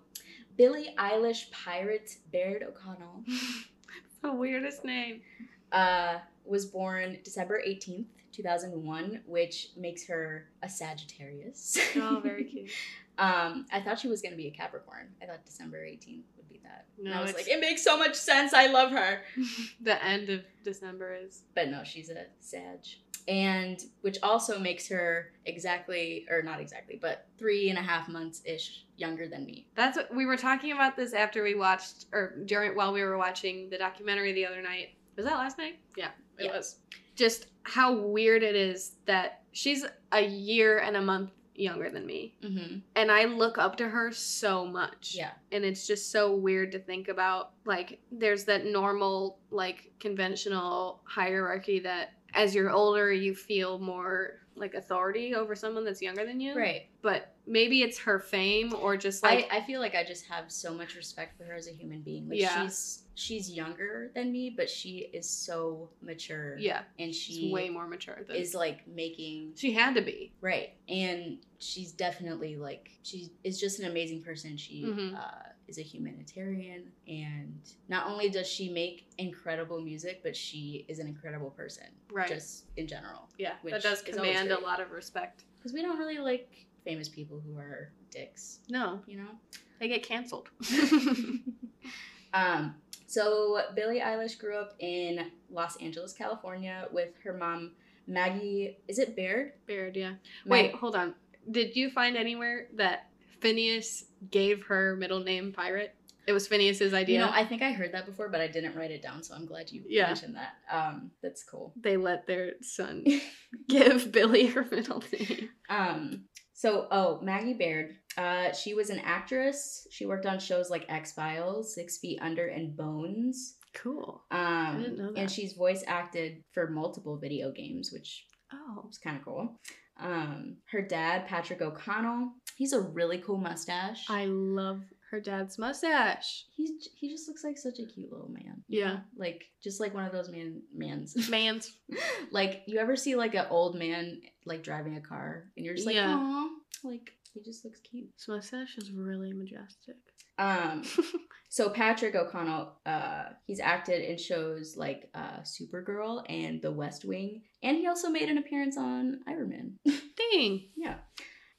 Billie Eilish Pirate Baird O'Connell the weirdest name. uh, was born December 18th, 2001, which makes her a Sagittarius. Oh, very cute. Um, I thought she was gonna be a Capricorn. I thought December 18th would be that. and No, I was like, it makes so much sense. I love her. the end of December is. But no, she's a Sag. And which also makes her exactly or not exactly but three and a half months ish younger than me That's what we were talking about this after we watched or during while we were watching the documentary the other night. Was that last night? Yeah, it Yeah. was. Just how weird it is that she's a year and a month younger than me. mm-hmm. And I look up to her so much. yeah And it's just so weird to think about. Like, there's that normal, like, conventional hierarchy that as you're older, you feel more like authority over someone that's younger than you. right But maybe it's her fame or just like. I, I feel like I just have so much respect for her as a human being. Like Yeah. she's she's younger than me, but she is so mature. yeah, And she's way more mature than. is like making she had to be. right. And she's definitely like she is just an amazing person. She Mhm. uh, is a humanitarian and not only does she make incredible music, but she is an incredible person. Right. Just in general. yeah, which that does command a lot of respect. Because we don't really like famous people who are dicks, No, you know? they get canceled. Um, so Billie Eilish grew up in Los Angeles, California, with her mom Maggie. Is it Baird? Baird, yeah. Mag- Wait, hold on. Did you find anywhere that Phineas gave her middle name Pirate? It was Phineas's idea. You know, I think I heard that before, but I didn't write it down, so I'm glad you Yeah. mentioned that. Um, that's cool. they let their son give Billie her middle name. Um, so oh, Maggie Baird. Uh, she was an actress. She worked on shows like X Files, Six Feet Under, and Bones. Cool. Um, didn't know and she's voice acted for multiple video games, which Oh. was kind of cool. Um, her dad, Patrick O'Connell, he's a really cool mustache. I love her dad's mustache. He's he just looks like such a cute little man. Yeah. know? like just like one of those man mans. Man's. like you ever see like an old man like driving a car and you're just like, Yeah. Like he just looks cute. His mustache is really majestic. Um, so Patrick O'Connell, uh, he's acted in shows like uh, Supergirl and The West Wing, and he also made an appearance on Iron Man. Dang. Yeah.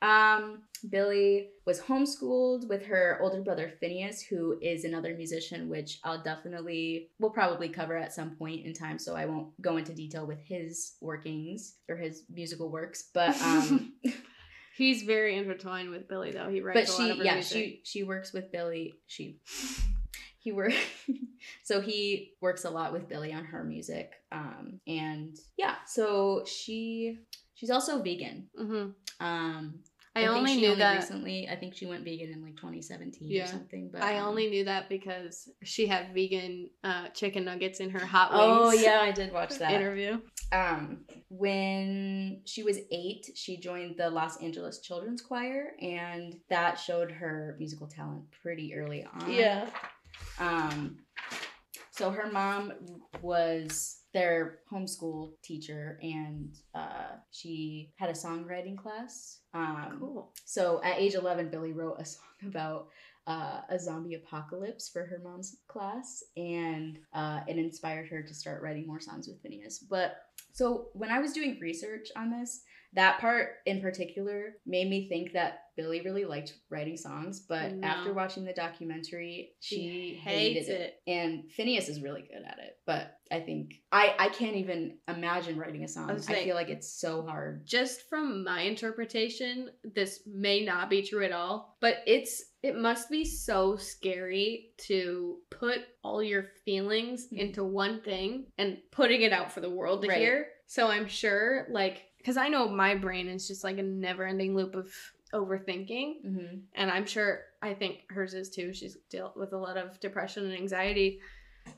Um, Billie was homeschooled with her older brother Phineas, who is another musician, which I'll definitely will probably cover at some point in time. So I won't go into detail with his workings or his musical works, but um, He's very intertwined with Billie though. He writes but a lot she of her yeah music. she she works with Billie. She he work so he works a lot with Billie on her music. Um, and yeah, so she she's also vegan. hmm Um, I, think only knew that. recently. I think she went vegan in like 2017 Yeah. or something. But I um, only knew that because she had vegan uh, chicken nuggets in her hot wings. Oh wings. yeah, I did watch that. interview. Um, when she was eight, she joined the Los Angeles Children's Choir, and that showed her musical talent pretty early on. Yeah. Um, so her mom was their homeschool teacher, and uh, she had a songwriting class. Um, Cool. So at age 11, Billie wrote a song about uh, a zombie apocalypse for her mom's class, and uh, it inspired her to start writing more songs with Phineas. But so when I was doing research on this, that part in particular made me think that Billie really liked writing songs, but No. after watching the documentary, she, She hated hates it. it. And Phineas is really good at it, but I think I I can't even imagine writing a song. I was I feel like it's so hard. Just from my interpretation, this may not be true at all, but it's it must be so scary to put all your feelings Mhm. into one thing and putting it out for the world to Right. hear. So I'm sure like cuz I know my brain is just like a never-ending loop of overthinking Mm-hmm. and I'm sure I think hers is too. She's dealt with a lot of depression and anxiety.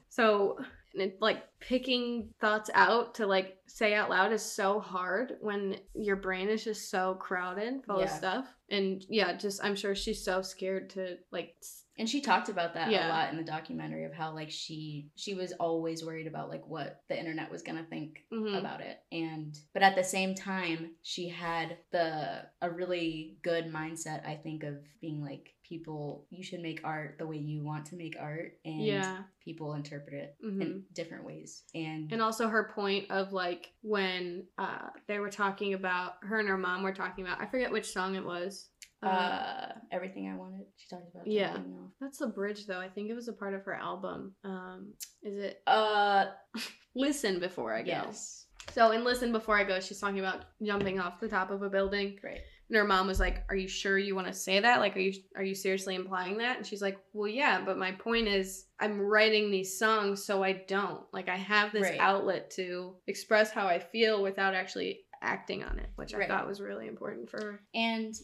So and it, like picking thoughts out to like say out loud is so hard when your brain is just so crowded full of stuff. And yeah, just I'm sure she's so scared to like And she talked about that Yeah. a lot in the documentary of how like she she was always worried about like what the internet was gonna think mhm. about it. And but at the same time, she had the a really good mindset, I think, of being like people you should make art the way you want to make art and yeah. people interpret it Mhm. in different ways. And, And also her point of like when uh they were talking about her and her mom were talking about I forget which song it was. Uh, uh everything I wanted. She talked about Yeah. off. that's the bridge though. I think it was a part of her album. Um is it Uh Listen before I go? yes. So in Listen Before I Go, she's talking about jumping off the top of a building. Right. And her mom was like, "Are you sure you want to say that? Like, are you are you seriously implying that?" And she's like, "Well, yeah, but my point is, I'm writing these songs so I don't. Like, I have this Right. outlet to express how I feel without actually acting on it, which I thought was really important for her." And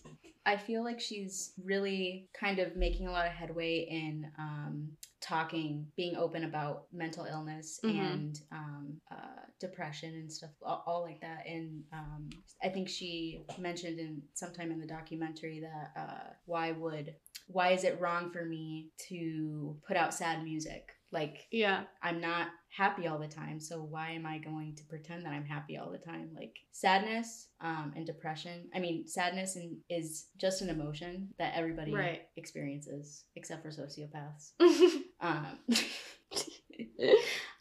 I feel like she's really kind of making a lot of headway in um, talking, being open about mental illness Mhm. and um, uh, depression and stuff, all, all like that. And um, I think she mentioned in sometime in the documentary that uh, why would why is it wrong for me to put out sad music? Like Yeah, I'm not happy all the time, so why am I going to pretend that I'm happy all the time? Like sadness um, and depression. I mean, sadness and, is just an emotion that everybody Right. experiences, except for sociopaths. Um,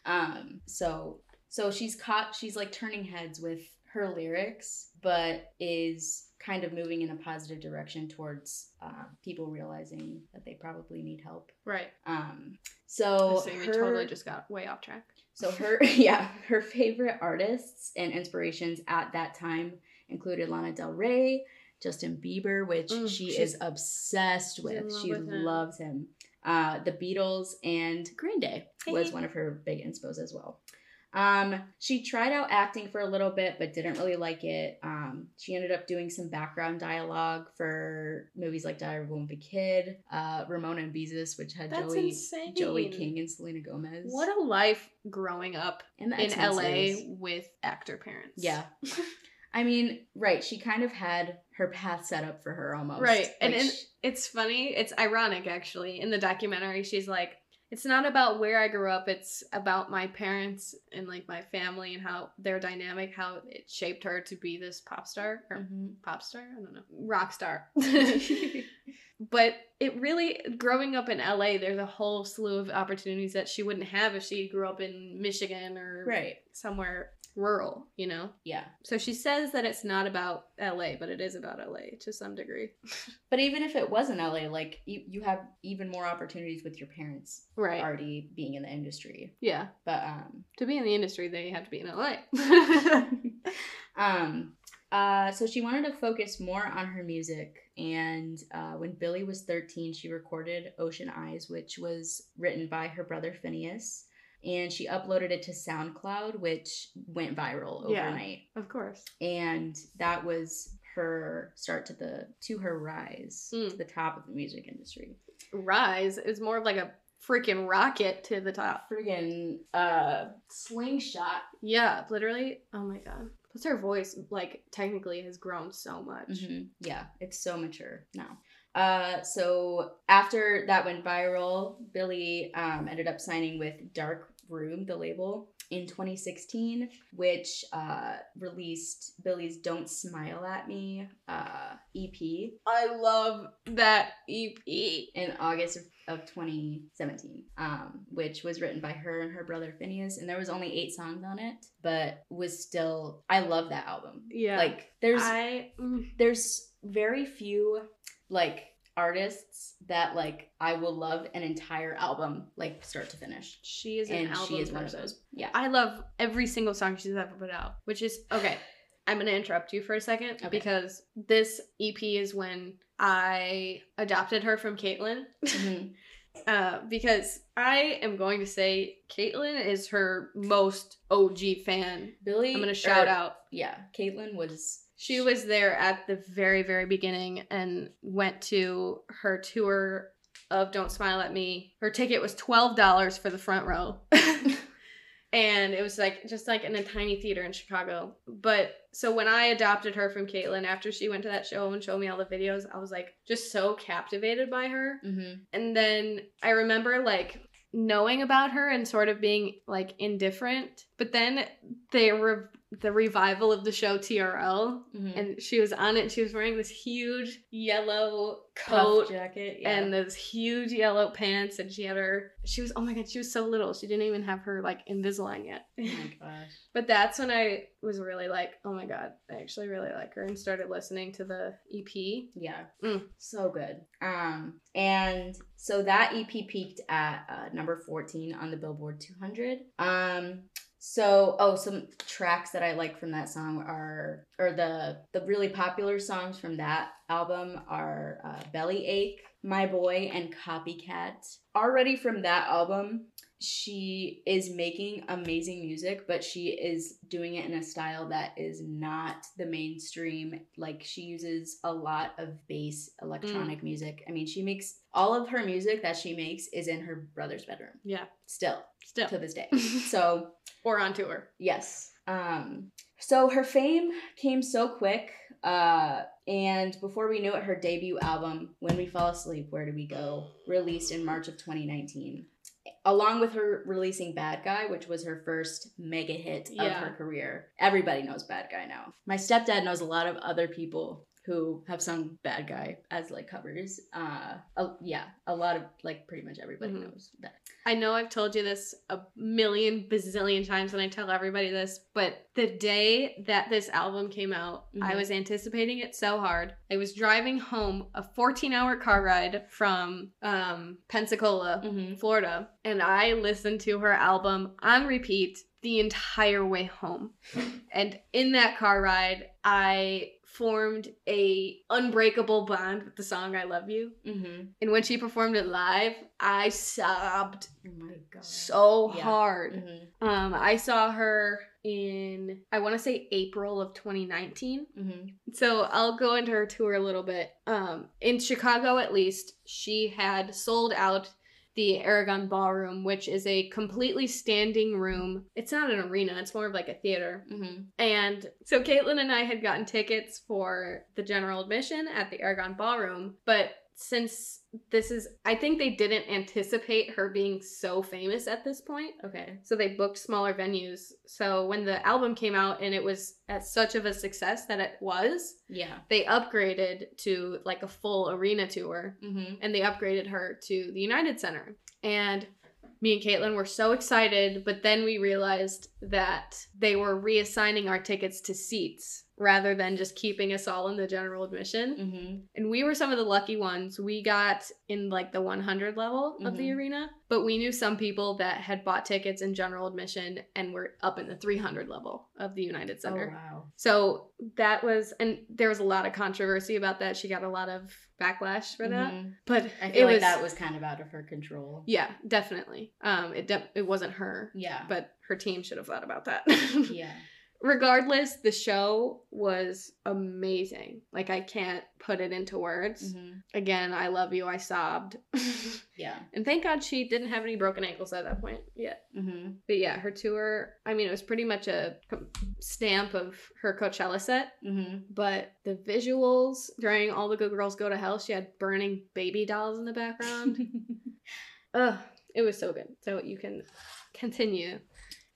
um, so so she's caught. She's like turning heads with her lyrics, but is kind of moving in a positive direction towards uh, people realizing that they probably need help. right. Um, so so you totally just got way off track. so her yeah, her favorite artists and inspirations at that time included Lana Del Rey, Justin Bieber, which Mm, she is obsessed with. She with him. loves him. Uh, the Beatles and Green Day was one of her big inspos as well. Um, she tried out acting for a little bit, but didn't really like it. Um, she ended up doing some background dialogue for movies like Diary of a Wimpy Kid, uh, Ramona and Beezus, which had That's Joey insane. Joey King and Selena Gomez. What a life growing up in LA with actor parents. Yeah. I mean, right. She kind of had her path set up for her almost. Right. And in, it's funny. It's ironic, actually. In the documentary, she's like, it's not about where I grew up. It's about my parents and like my family and how their dynamic, how it shaped her to be this pop star or Mhm. pop star. I don't know, rock star. but it really, growing up in LA, there's a whole slew of opportunities that she wouldn't have if she grew up in Michigan or right. somewhere rural. You know. Yeah. So she says that it's not about LA, but it is about LA to some degree. But even if it wasn't LA, like you, you have even more opportunities with your parents Right. already being in the industry. Yeah. But um To be in the industry, they have to be in LA. um uh so she wanted to focus more on her music and uh, when billie was 13 she recorded ocean eyes which was written by her brother phineas and she uploaded it to soundcloud which went viral overnight. Yeah. of course. and that was her start to the to her rise Mm. to the top of the music industry Rise is more of like a freaking rocket to the top. Freaking uh slingshot Yeah, literally. Oh my god. Plus her voice, like, technically has grown so much. Mhm. Yeah, it's so mature now. Uh, so after that went viral, Billie um, ended up signing with Dark Room, the label, in 2016, which uh, released Billie's "Don't Smile at Me" uh, EP I love that EP. in August of, of 2017, um, which was written by her and her brother Phineas, and there was only eight songs on it, but was still I love that album. Yeah. Like there's I. mm, there's very few like artists that like I will love an entire album like start to finish. She is an and album she is one of those. Yeah. I love every single song she's ever put out, which is okay. I'm gonna interrupt you for a second Okay. because this EP is when I adopted her from Caitlyn. Mhm. uh, because I am going to say Caitlyn is her most OG fan. Billie I'm gonna shout or- out. Yeah, Caitlyn was She was there at the very, very beginning and went to her tour of Don't Smile at Me. Her ticket was twelve dollars for the front row. and it was like just like in a tiny theater in Chicago. But so when I adopted her from Caitlin after she went to that show and showed me all the videos, I was like just so captivated by her. Mhm. And then I remember like knowing about her and sort of being like indifferent. But then they were the revival of the show TRL Mhm. and she was on it. She was wearing this huge yellow Puff coat jacket yeah. and those huge yellow pants and she had her she was oh my god she was so little she didn't even have her like Invisalign yet oh my gosh. but that's when I was really like oh my god I actually really like her and started listening to the EP Yeah. Mm. So good. Um and so that EP peaked at uh, number 14 on the Billboard 200. Um So, oh, some tracks that I like from that song are, or the the really popular songs from that album are uh, "Belly Ache," "My Boy," and "Copycat." Already from that album, she is making amazing music, but she is doing it in a style that is not the mainstream. Like she uses a lot of bass electronic music. I mean, she makes all of her music that she makes is in her brother's bedroom Yeah. still Still. to this day. so, or on tour. yes. Um so her fame came so quick uh and before we knew it her debut album When We Fall Asleep Where Do We Go released in March of 2019 along with her releasing Bad Guy, which was her first mega hit of her career. Everybody knows Bad Guy now. My stepdad knows a lot of other people who have sung Bad Guy as like covers. Uh, yeah, a lot of like pretty much everybody Mhm. knows that. I know I've told you this a million bazillion times and I tell everybody this, but the day that this album came out, I Mhm. was anticipating it so hard. I was driving home a 14 hour car ride from um, Pensacola, Mm-hmm. Florida, and I listened to her album on repeat the entire way home. And in that car ride, I formed a unbreakable bond with the song I Love You. Mm-hmm. And when she performed it live, I sobbed Oh my god. so Yeah. hard. Mm-hmm. Um, I saw her in I want to say April of 2019. Mm-hmm. So I'll go into her tour a little bit. Um, in Chicago, at least, she had sold out the Aragon Ballroom, which is a completely standing room. It's not an arena; it's more of like a theater. Mm-hmm. And so Caitlin and I had gotten tickets for the general admission at the Aragon Ballroom, but since this is, I think they didn't anticipate her being so famous at this point. Okay. So they booked smaller venues. So when the album came out and it was at such of a success that it was, Yeah. they upgraded to like a full arena tour Mm-hmm. and they upgraded her to the United Center. And me and Caitlin were so excited, but then we realized that they were reassigning our tickets to seats rather than just keeping us all in the general admission. Mm-hmm. And we were some of the lucky ones. We got in like the 100 level of the Mhm. arena, but we knew some people that had bought tickets in general admission and were up in the 300 level of the United Oh Center. wow. So that was, and there was a lot of controversy about that. She got a lot of backlash for that, Mhm. but I it feel like was that was kind of out of her control. yeah, definitely. Um, it de- it wasn't her, Yeah. but her team should have thought about that. yeah. Regardless, the show was amazing. Like I can't put it into words. Mm-hmm. Again, I love you. I sobbed, Yeah. and thank God she didn't have any broken ankles at that point yet. Mm-hmm. But yeah, her tour. I mean, it was pretty much a stamp of her Coachella set. Mm-hmm. But the visuals during All the Good Girls Go to Hell, she had burning baby dolls in the background. Ugh, it was so good. So you can continue.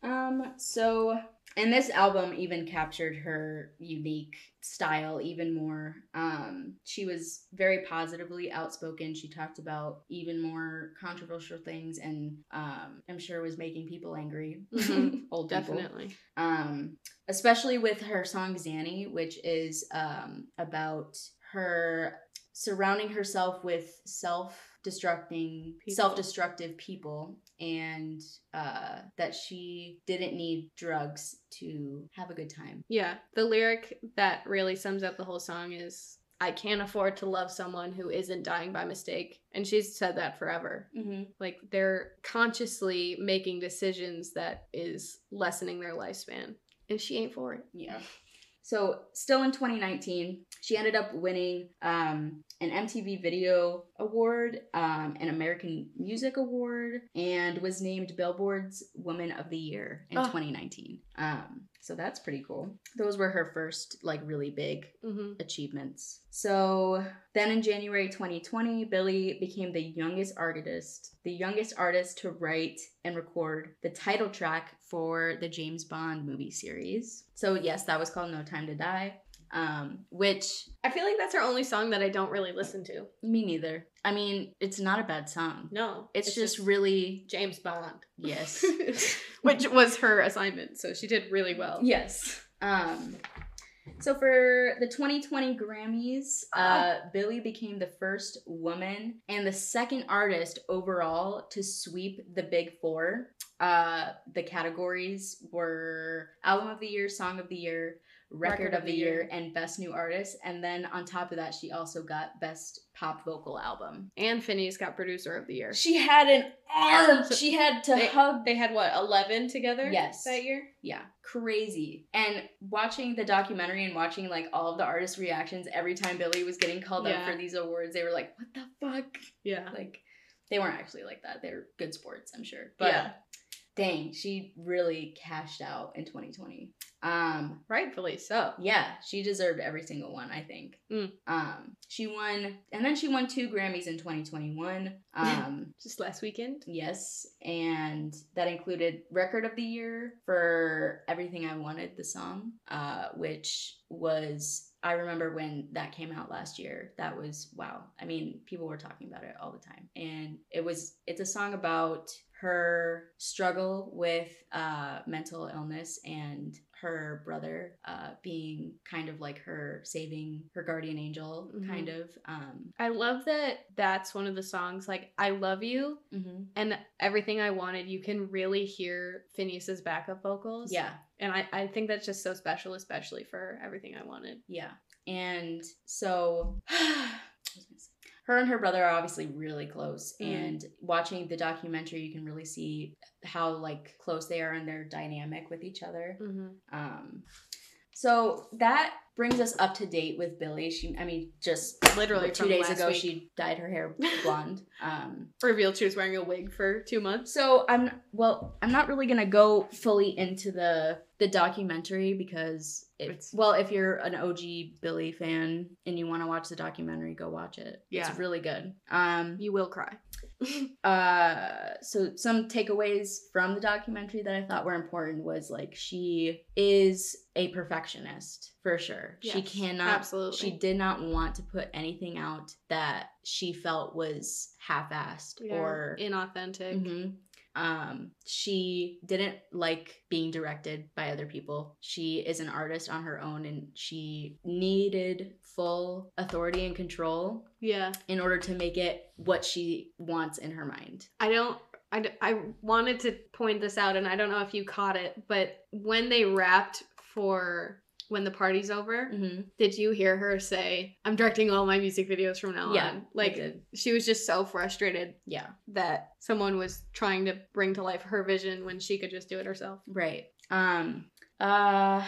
Um, so and this album even captured her unique style even more. Um, she was very positively outspoken. She talked about even more controversial things and um I'm sure was making people angry. Mhm. Old people. Definitely. um, especially with her song Xanny, which is um, about her surrounding herself with self destructing People. self-destructive people and uh, that she didn't need drugs to have a good time Yeah. The lyric that really sums up the whole song is I can't afford to love someone who isn't dying by mistake. And she's said that forever. mm-hmm. Like they're consciously making decisions that is lessening their lifespan. And she ain't for it. yeah so still in 2019 she ended up winning um, an mtv video award um, an american music award and was named billboard's woman of the year in Oh. 2019 um, so that's pretty cool. Those were her first like really big Mm-hmm. achievements. So then in january 2020 billie became the youngest artist the youngest artist to write and record the title track for the james bond movie series. So yes that was called no time to die um, which I feel like that's her only song that I don't really listen to. me neither i mean it's not a bad song No. it's, just, really James Bond. yes Which was her assignment, so she did really well. yes um So for the 2020 Grammys, uh, Billie became the first woman and the second artist overall to sweep the Big Four. Uh, the categories were Album of the Year, Song of the Year, Record, of, the, year, and Best New Artist. And then on top of that, she also got Best Pop Vocal Album. And Phineas got producer of the year. She had an arm. She had to They, hug they had what, 11 together? Yes. That year? Yeah, crazy. And watching the documentary and watching like all of the artists' reactions every time Billy was getting called Yeah. up for these awards, they were like, "What the fuck?" Yeah. Like they weren't actually like that. They're good sports, I'm sure. But Yeah. Dang, she really cashed out in 2020. Um, Rightfully so. yeah, she deserved every single one, I think. Mm. Um, she won, and then she won two Grammys in 2021. Um, Just last weekend. Yes, and that included Record of the Year for Everything I Wanted, the song, uh, which was, I remember when that came out last year. That was, wow. I mean, people were talking about it all the time. And it was, it's a song about her struggle with uh, mental illness and her brother uh, being kind of like her saving her guardian angel, Mhm. kind of. Um, I love that that's one of the songs, like, I Love You mhm. and Everything I Wanted. You can really hear Finneas's backup vocals. Yeah. And I, I think that's just so special, especially for Everything I Wanted. Yeah. And so her and her brother are obviously really close Mm. and watching the documentary you can really see how like close they are in their dynamic with each other. Mm-hmm. Um so that brings us up to date with Billie. She I mean just Literally two days ago week. she dyed her hair blonde. Um Revealed she was wearing a wig for two months. so I'm well, I'm not really gonna go fully into the the documentary because it's It's- well, if you're an OG Billie fan and you want to watch the documentary, go watch it. Yeah. It's really good. Um You will cry. uh so some takeaways from the documentary that I thought were important was like she is a perfectionist for sure. she cannot absolutely. she did not want to put anything out that she felt was half-assed Yeah, or inauthentic. Mhm. Um, she didn't like being directed by other people. She is an artist on her own and she needed full authority and control Yeah. in order to make it what she wants in her mind. I don't. I, I wanted to point this out, and I don't know if you caught it, but when they wrapped for when the party's over, Mm-hmm. did you hear her say, "I'm directing all my music videos from now Yeah, on"? Like she was just so frustrated Yeah, that someone was trying to bring to life her vision when she could just do it herself. right. Um, uh,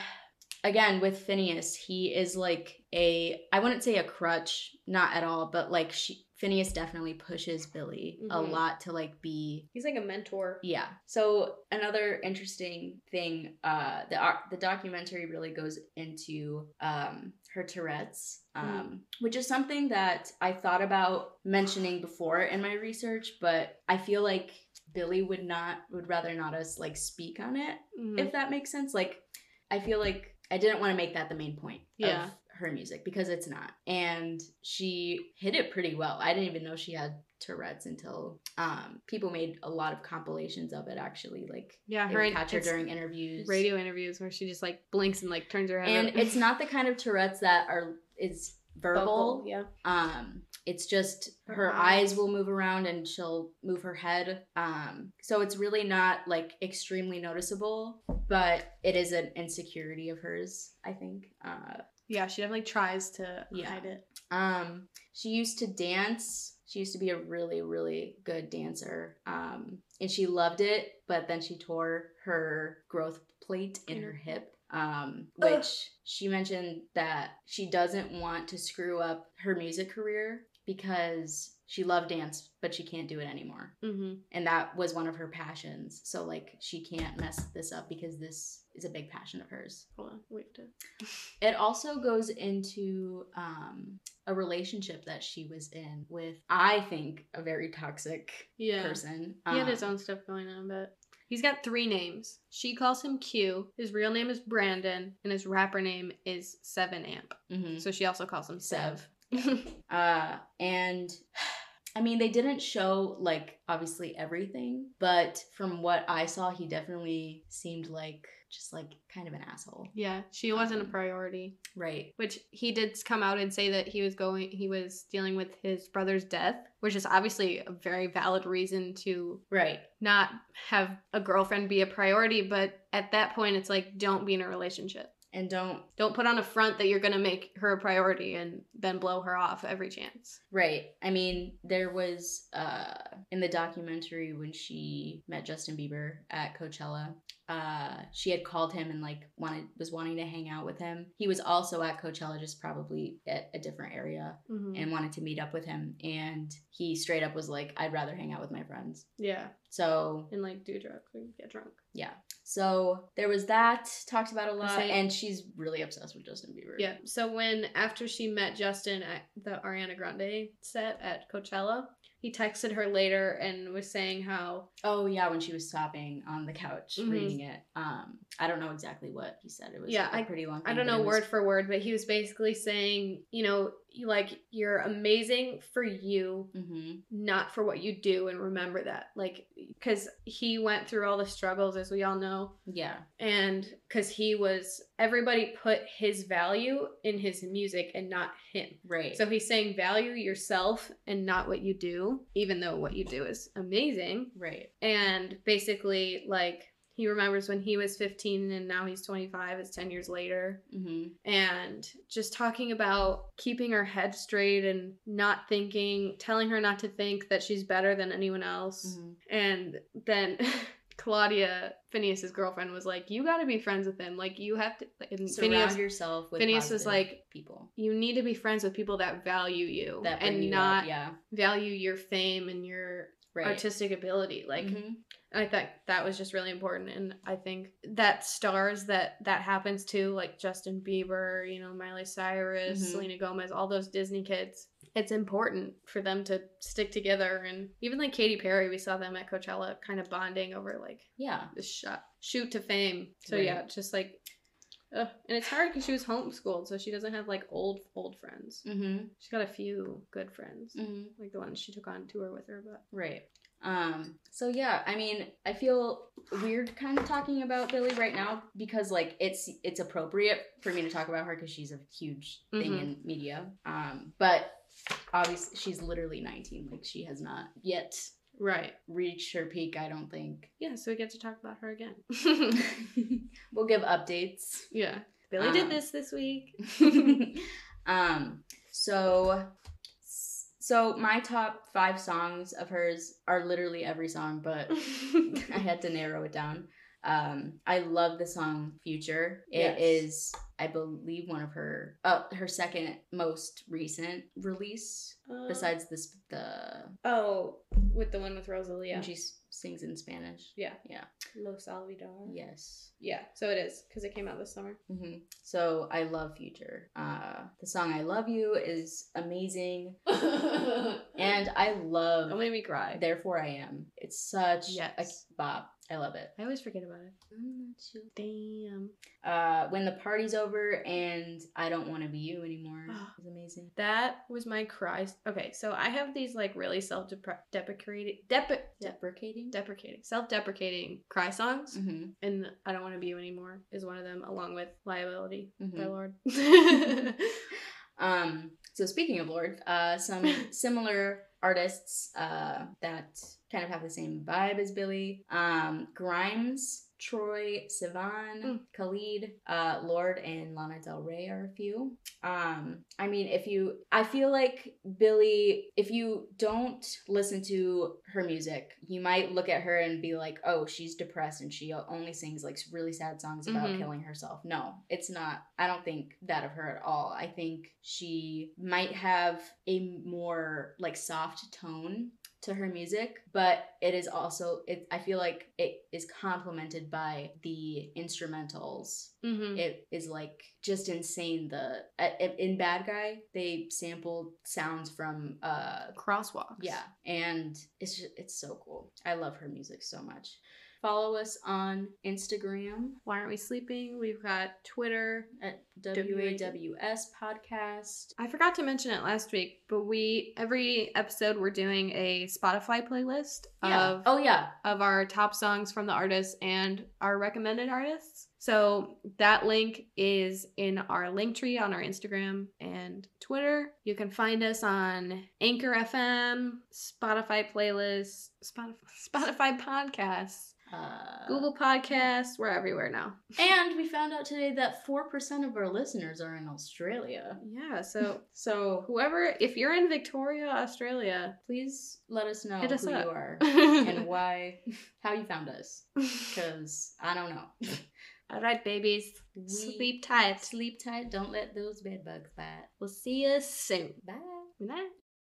again with Finneas, he is like a I wouldn't say a crutch, not at all, but like she Finneas definitely pushes Billie a Mhm. lot to like be He's like a mentor. Yeah. So another interesting thing, uh, the doc- the documentary really goes into um, her Tourette's, um, which is something that I thought about mentioning before in my research, but I feel like Billie would not would rather not us like speak on it, Mhm. if that makes sense. Like, I feel like I didn't want to make that the main point Yeah. Of her music because it's not, and she hit it pretty well. I didn't even know she had Tourette's until um, people made a lot of compilations of it. Actually, like yeah, they her would catch her during interviews, radio interviews where she just like blinks and like turns her head. and it's not the kind of Tourette's that are is verbal. Vocal, yeah. Um, it's just Her her, eyes. eyes. will move around and she'll move her head. Um, so it's really not like extremely noticeable, but it is an insecurity of hers, I think. Uh, Yeah, she definitely tries to Yeah. hide it. um, she used to dance. She used to be a really, really good dancer. Um, and she loved it, but then she tore her growth plate in her hip. Um, Ugh. which she mentioned that she doesn't want to screw up her music career because she loved dance, but she can't do it anymore. Mm-hmm. And that was one of her passions. So like she can't mess this up because this is a big passion of hers. Hold on, wait. To... It also goes into um, a relationship that she was in with, I think, a very toxic Yeah. person. He had his Um, own stuff going on, but he's got three names. She calls him Q. His real name is Brandon, and his rapper name is Seven Amp. mhm. So she also calls him Sev. Uh, and I mean, they didn't show like obviously everything, but from what I saw, he definitely seemed like just like kind of an asshole. Yeah, she wasn't a Um, priority. Right. Which he did come out and say that he was going, he was dealing with his brother's death, which is obviously a very valid reason to Right. not have a girlfriend be a priority. But at that point, it's like, don't be in a relationship. And don't Don't put on a front that you're going to make her a priority and then blow her off every chance. Right. I mean, there was uh in the documentary when she met Justin Bieber at Coachella, uh she had called him and like wanted was wanting to hang out with him. He was also at Coachella just probably at a different area Mhm. and wanted to meet up with him and he straight up was like I'd rather hang out with my friends. yeah. So, And like do drugs and get drunk. yeah. So, there was that talked about a lot and she's really obsessed with Justin Bieber. Yeah. So when after she met Justin at the Ariana Grande set at Coachella, he texted her later and was saying how Oh yeah, when she was sobbing on the couch Mhm. reading it. Um, I don't know exactly what he said. It was Yeah, a I- pretty long. I don't know was- word for word, but he was basically saying, you know, like you're amazing for you, Mhm. not for what you do, and remember that, like, because he went through all the struggles, as we all know, Yeah, and because he was everybody put his value in his music and not him. right. So he's saying value yourself and not what you do, even though what you do is amazing. right. And basically, like, he remembers when he was 15 and now he's 25, it's 10 years later. hmm And just talking about keeping her head straight and not thinking, telling her not to think that she's better than anyone else. hmm And then Claudia, Finneas's girlfriend, was like, You gotta be friends with him. Like, you have to. And Surround Finneas, yourself with. Finneas was like, people you need to be friends with people that value you that and you not up. Yeah, value your fame and your right. artistic ability like Mhm. i thought that was just really important and i think that stars that that happens to like justin bieber you know miley cyrus Mhm. selena gomez all those disney kids it's important for them to stick together and even like Katy Perry we saw them at Coachella kind of bonding over like Yeah, this shot shoot to fame so Right. yeah just like ugh. and it's hard because she was homeschooled so she doesn't have like old old friends hmm she's got a few good friends hmm like the ones she took on tour with her but right. Um. So yeah, I mean, I feel weird kind of talking about Billie right now because like it's it's appropriate for me to talk about her because she's a huge thing Mhm. in media. Um. But obviously, she's literally 19. Like she has not yet right reached her peak. I don't think. yeah so we get to talk about her again we'll give updates. yeah billie Um, did this this week um so so my top five songs of hers are literally every song but i had to narrow it down um i love the song future It is, Yes. I believe one of her uh her second most recent release Uh, besides this the oh with the one with rosalia. And she s- sings in spanish. Yeah. Yeah. Los olvidar yes. Yeah so it is because it came out this summer. Hmm So I love Future. Uh, the song "I Love You" is amazing, and I love don't make me cry. "Therefore I Am." It's such Yes. a bop. I love it. i always forget about it damn Uh, when the party's over and I don't want to be you anymore is amazing. that was my cry okay so i have these like really self-deprecating dep- Deprecating. deprecating self-deprecating cry songs hmm and I don't want to be you anymore is one of them, along with liability by Mhm. Lorde. Um. So speaking of Lorde, uh, some similar artists uh, that kind of have the same vibe as Billie. Um, Grimes, Troye Sivan, Mm. Khalid, uh, Lorde, and Lana Del Rey are a few. Um, I mean, if you, I feel like Billie, if you don't listen to her music, you might look at her and be like, oh, she's depressed and she only sings like really sad songs about Mhm. killing herself. No, it's not. I don't think that of her at all. I think she might have a more like soft tone to her music, but it is also it I feel like it is complemented by the instrumentals. mm-hmm. It is like just insane the uh, in Bad Guy, they sampled sounds from uh Crosswalks. yeah, and it's just, it's so cool. I love her music so much. Follow us on Instagram Why aren't we sleeping? We've got Twitter. at WAWS Podcast. I forgot to mention it last week, but we every episode we're doing a Spotify playlist Yeah. of oh yeah. of our top songs from the artists and our recommended artists. So that link is in our link tree on our Instagram and Twitter. You can find us on Anchor FM, Spotify playlists, Spotify, Spotify podcasts, Uh, Google Podcasts. We're everywhere now. And we found out today that four percent of our listeners are in Australia. Yeah. So so whoever, if you're in Victoria, Australia, Please let us know us who up. you are and why, how you found us. Because I don't know. All right, babies. We- Sleep tight. Sleep tight. Don't let those bed bugs bite. We'll see you soon. Bye. Good night.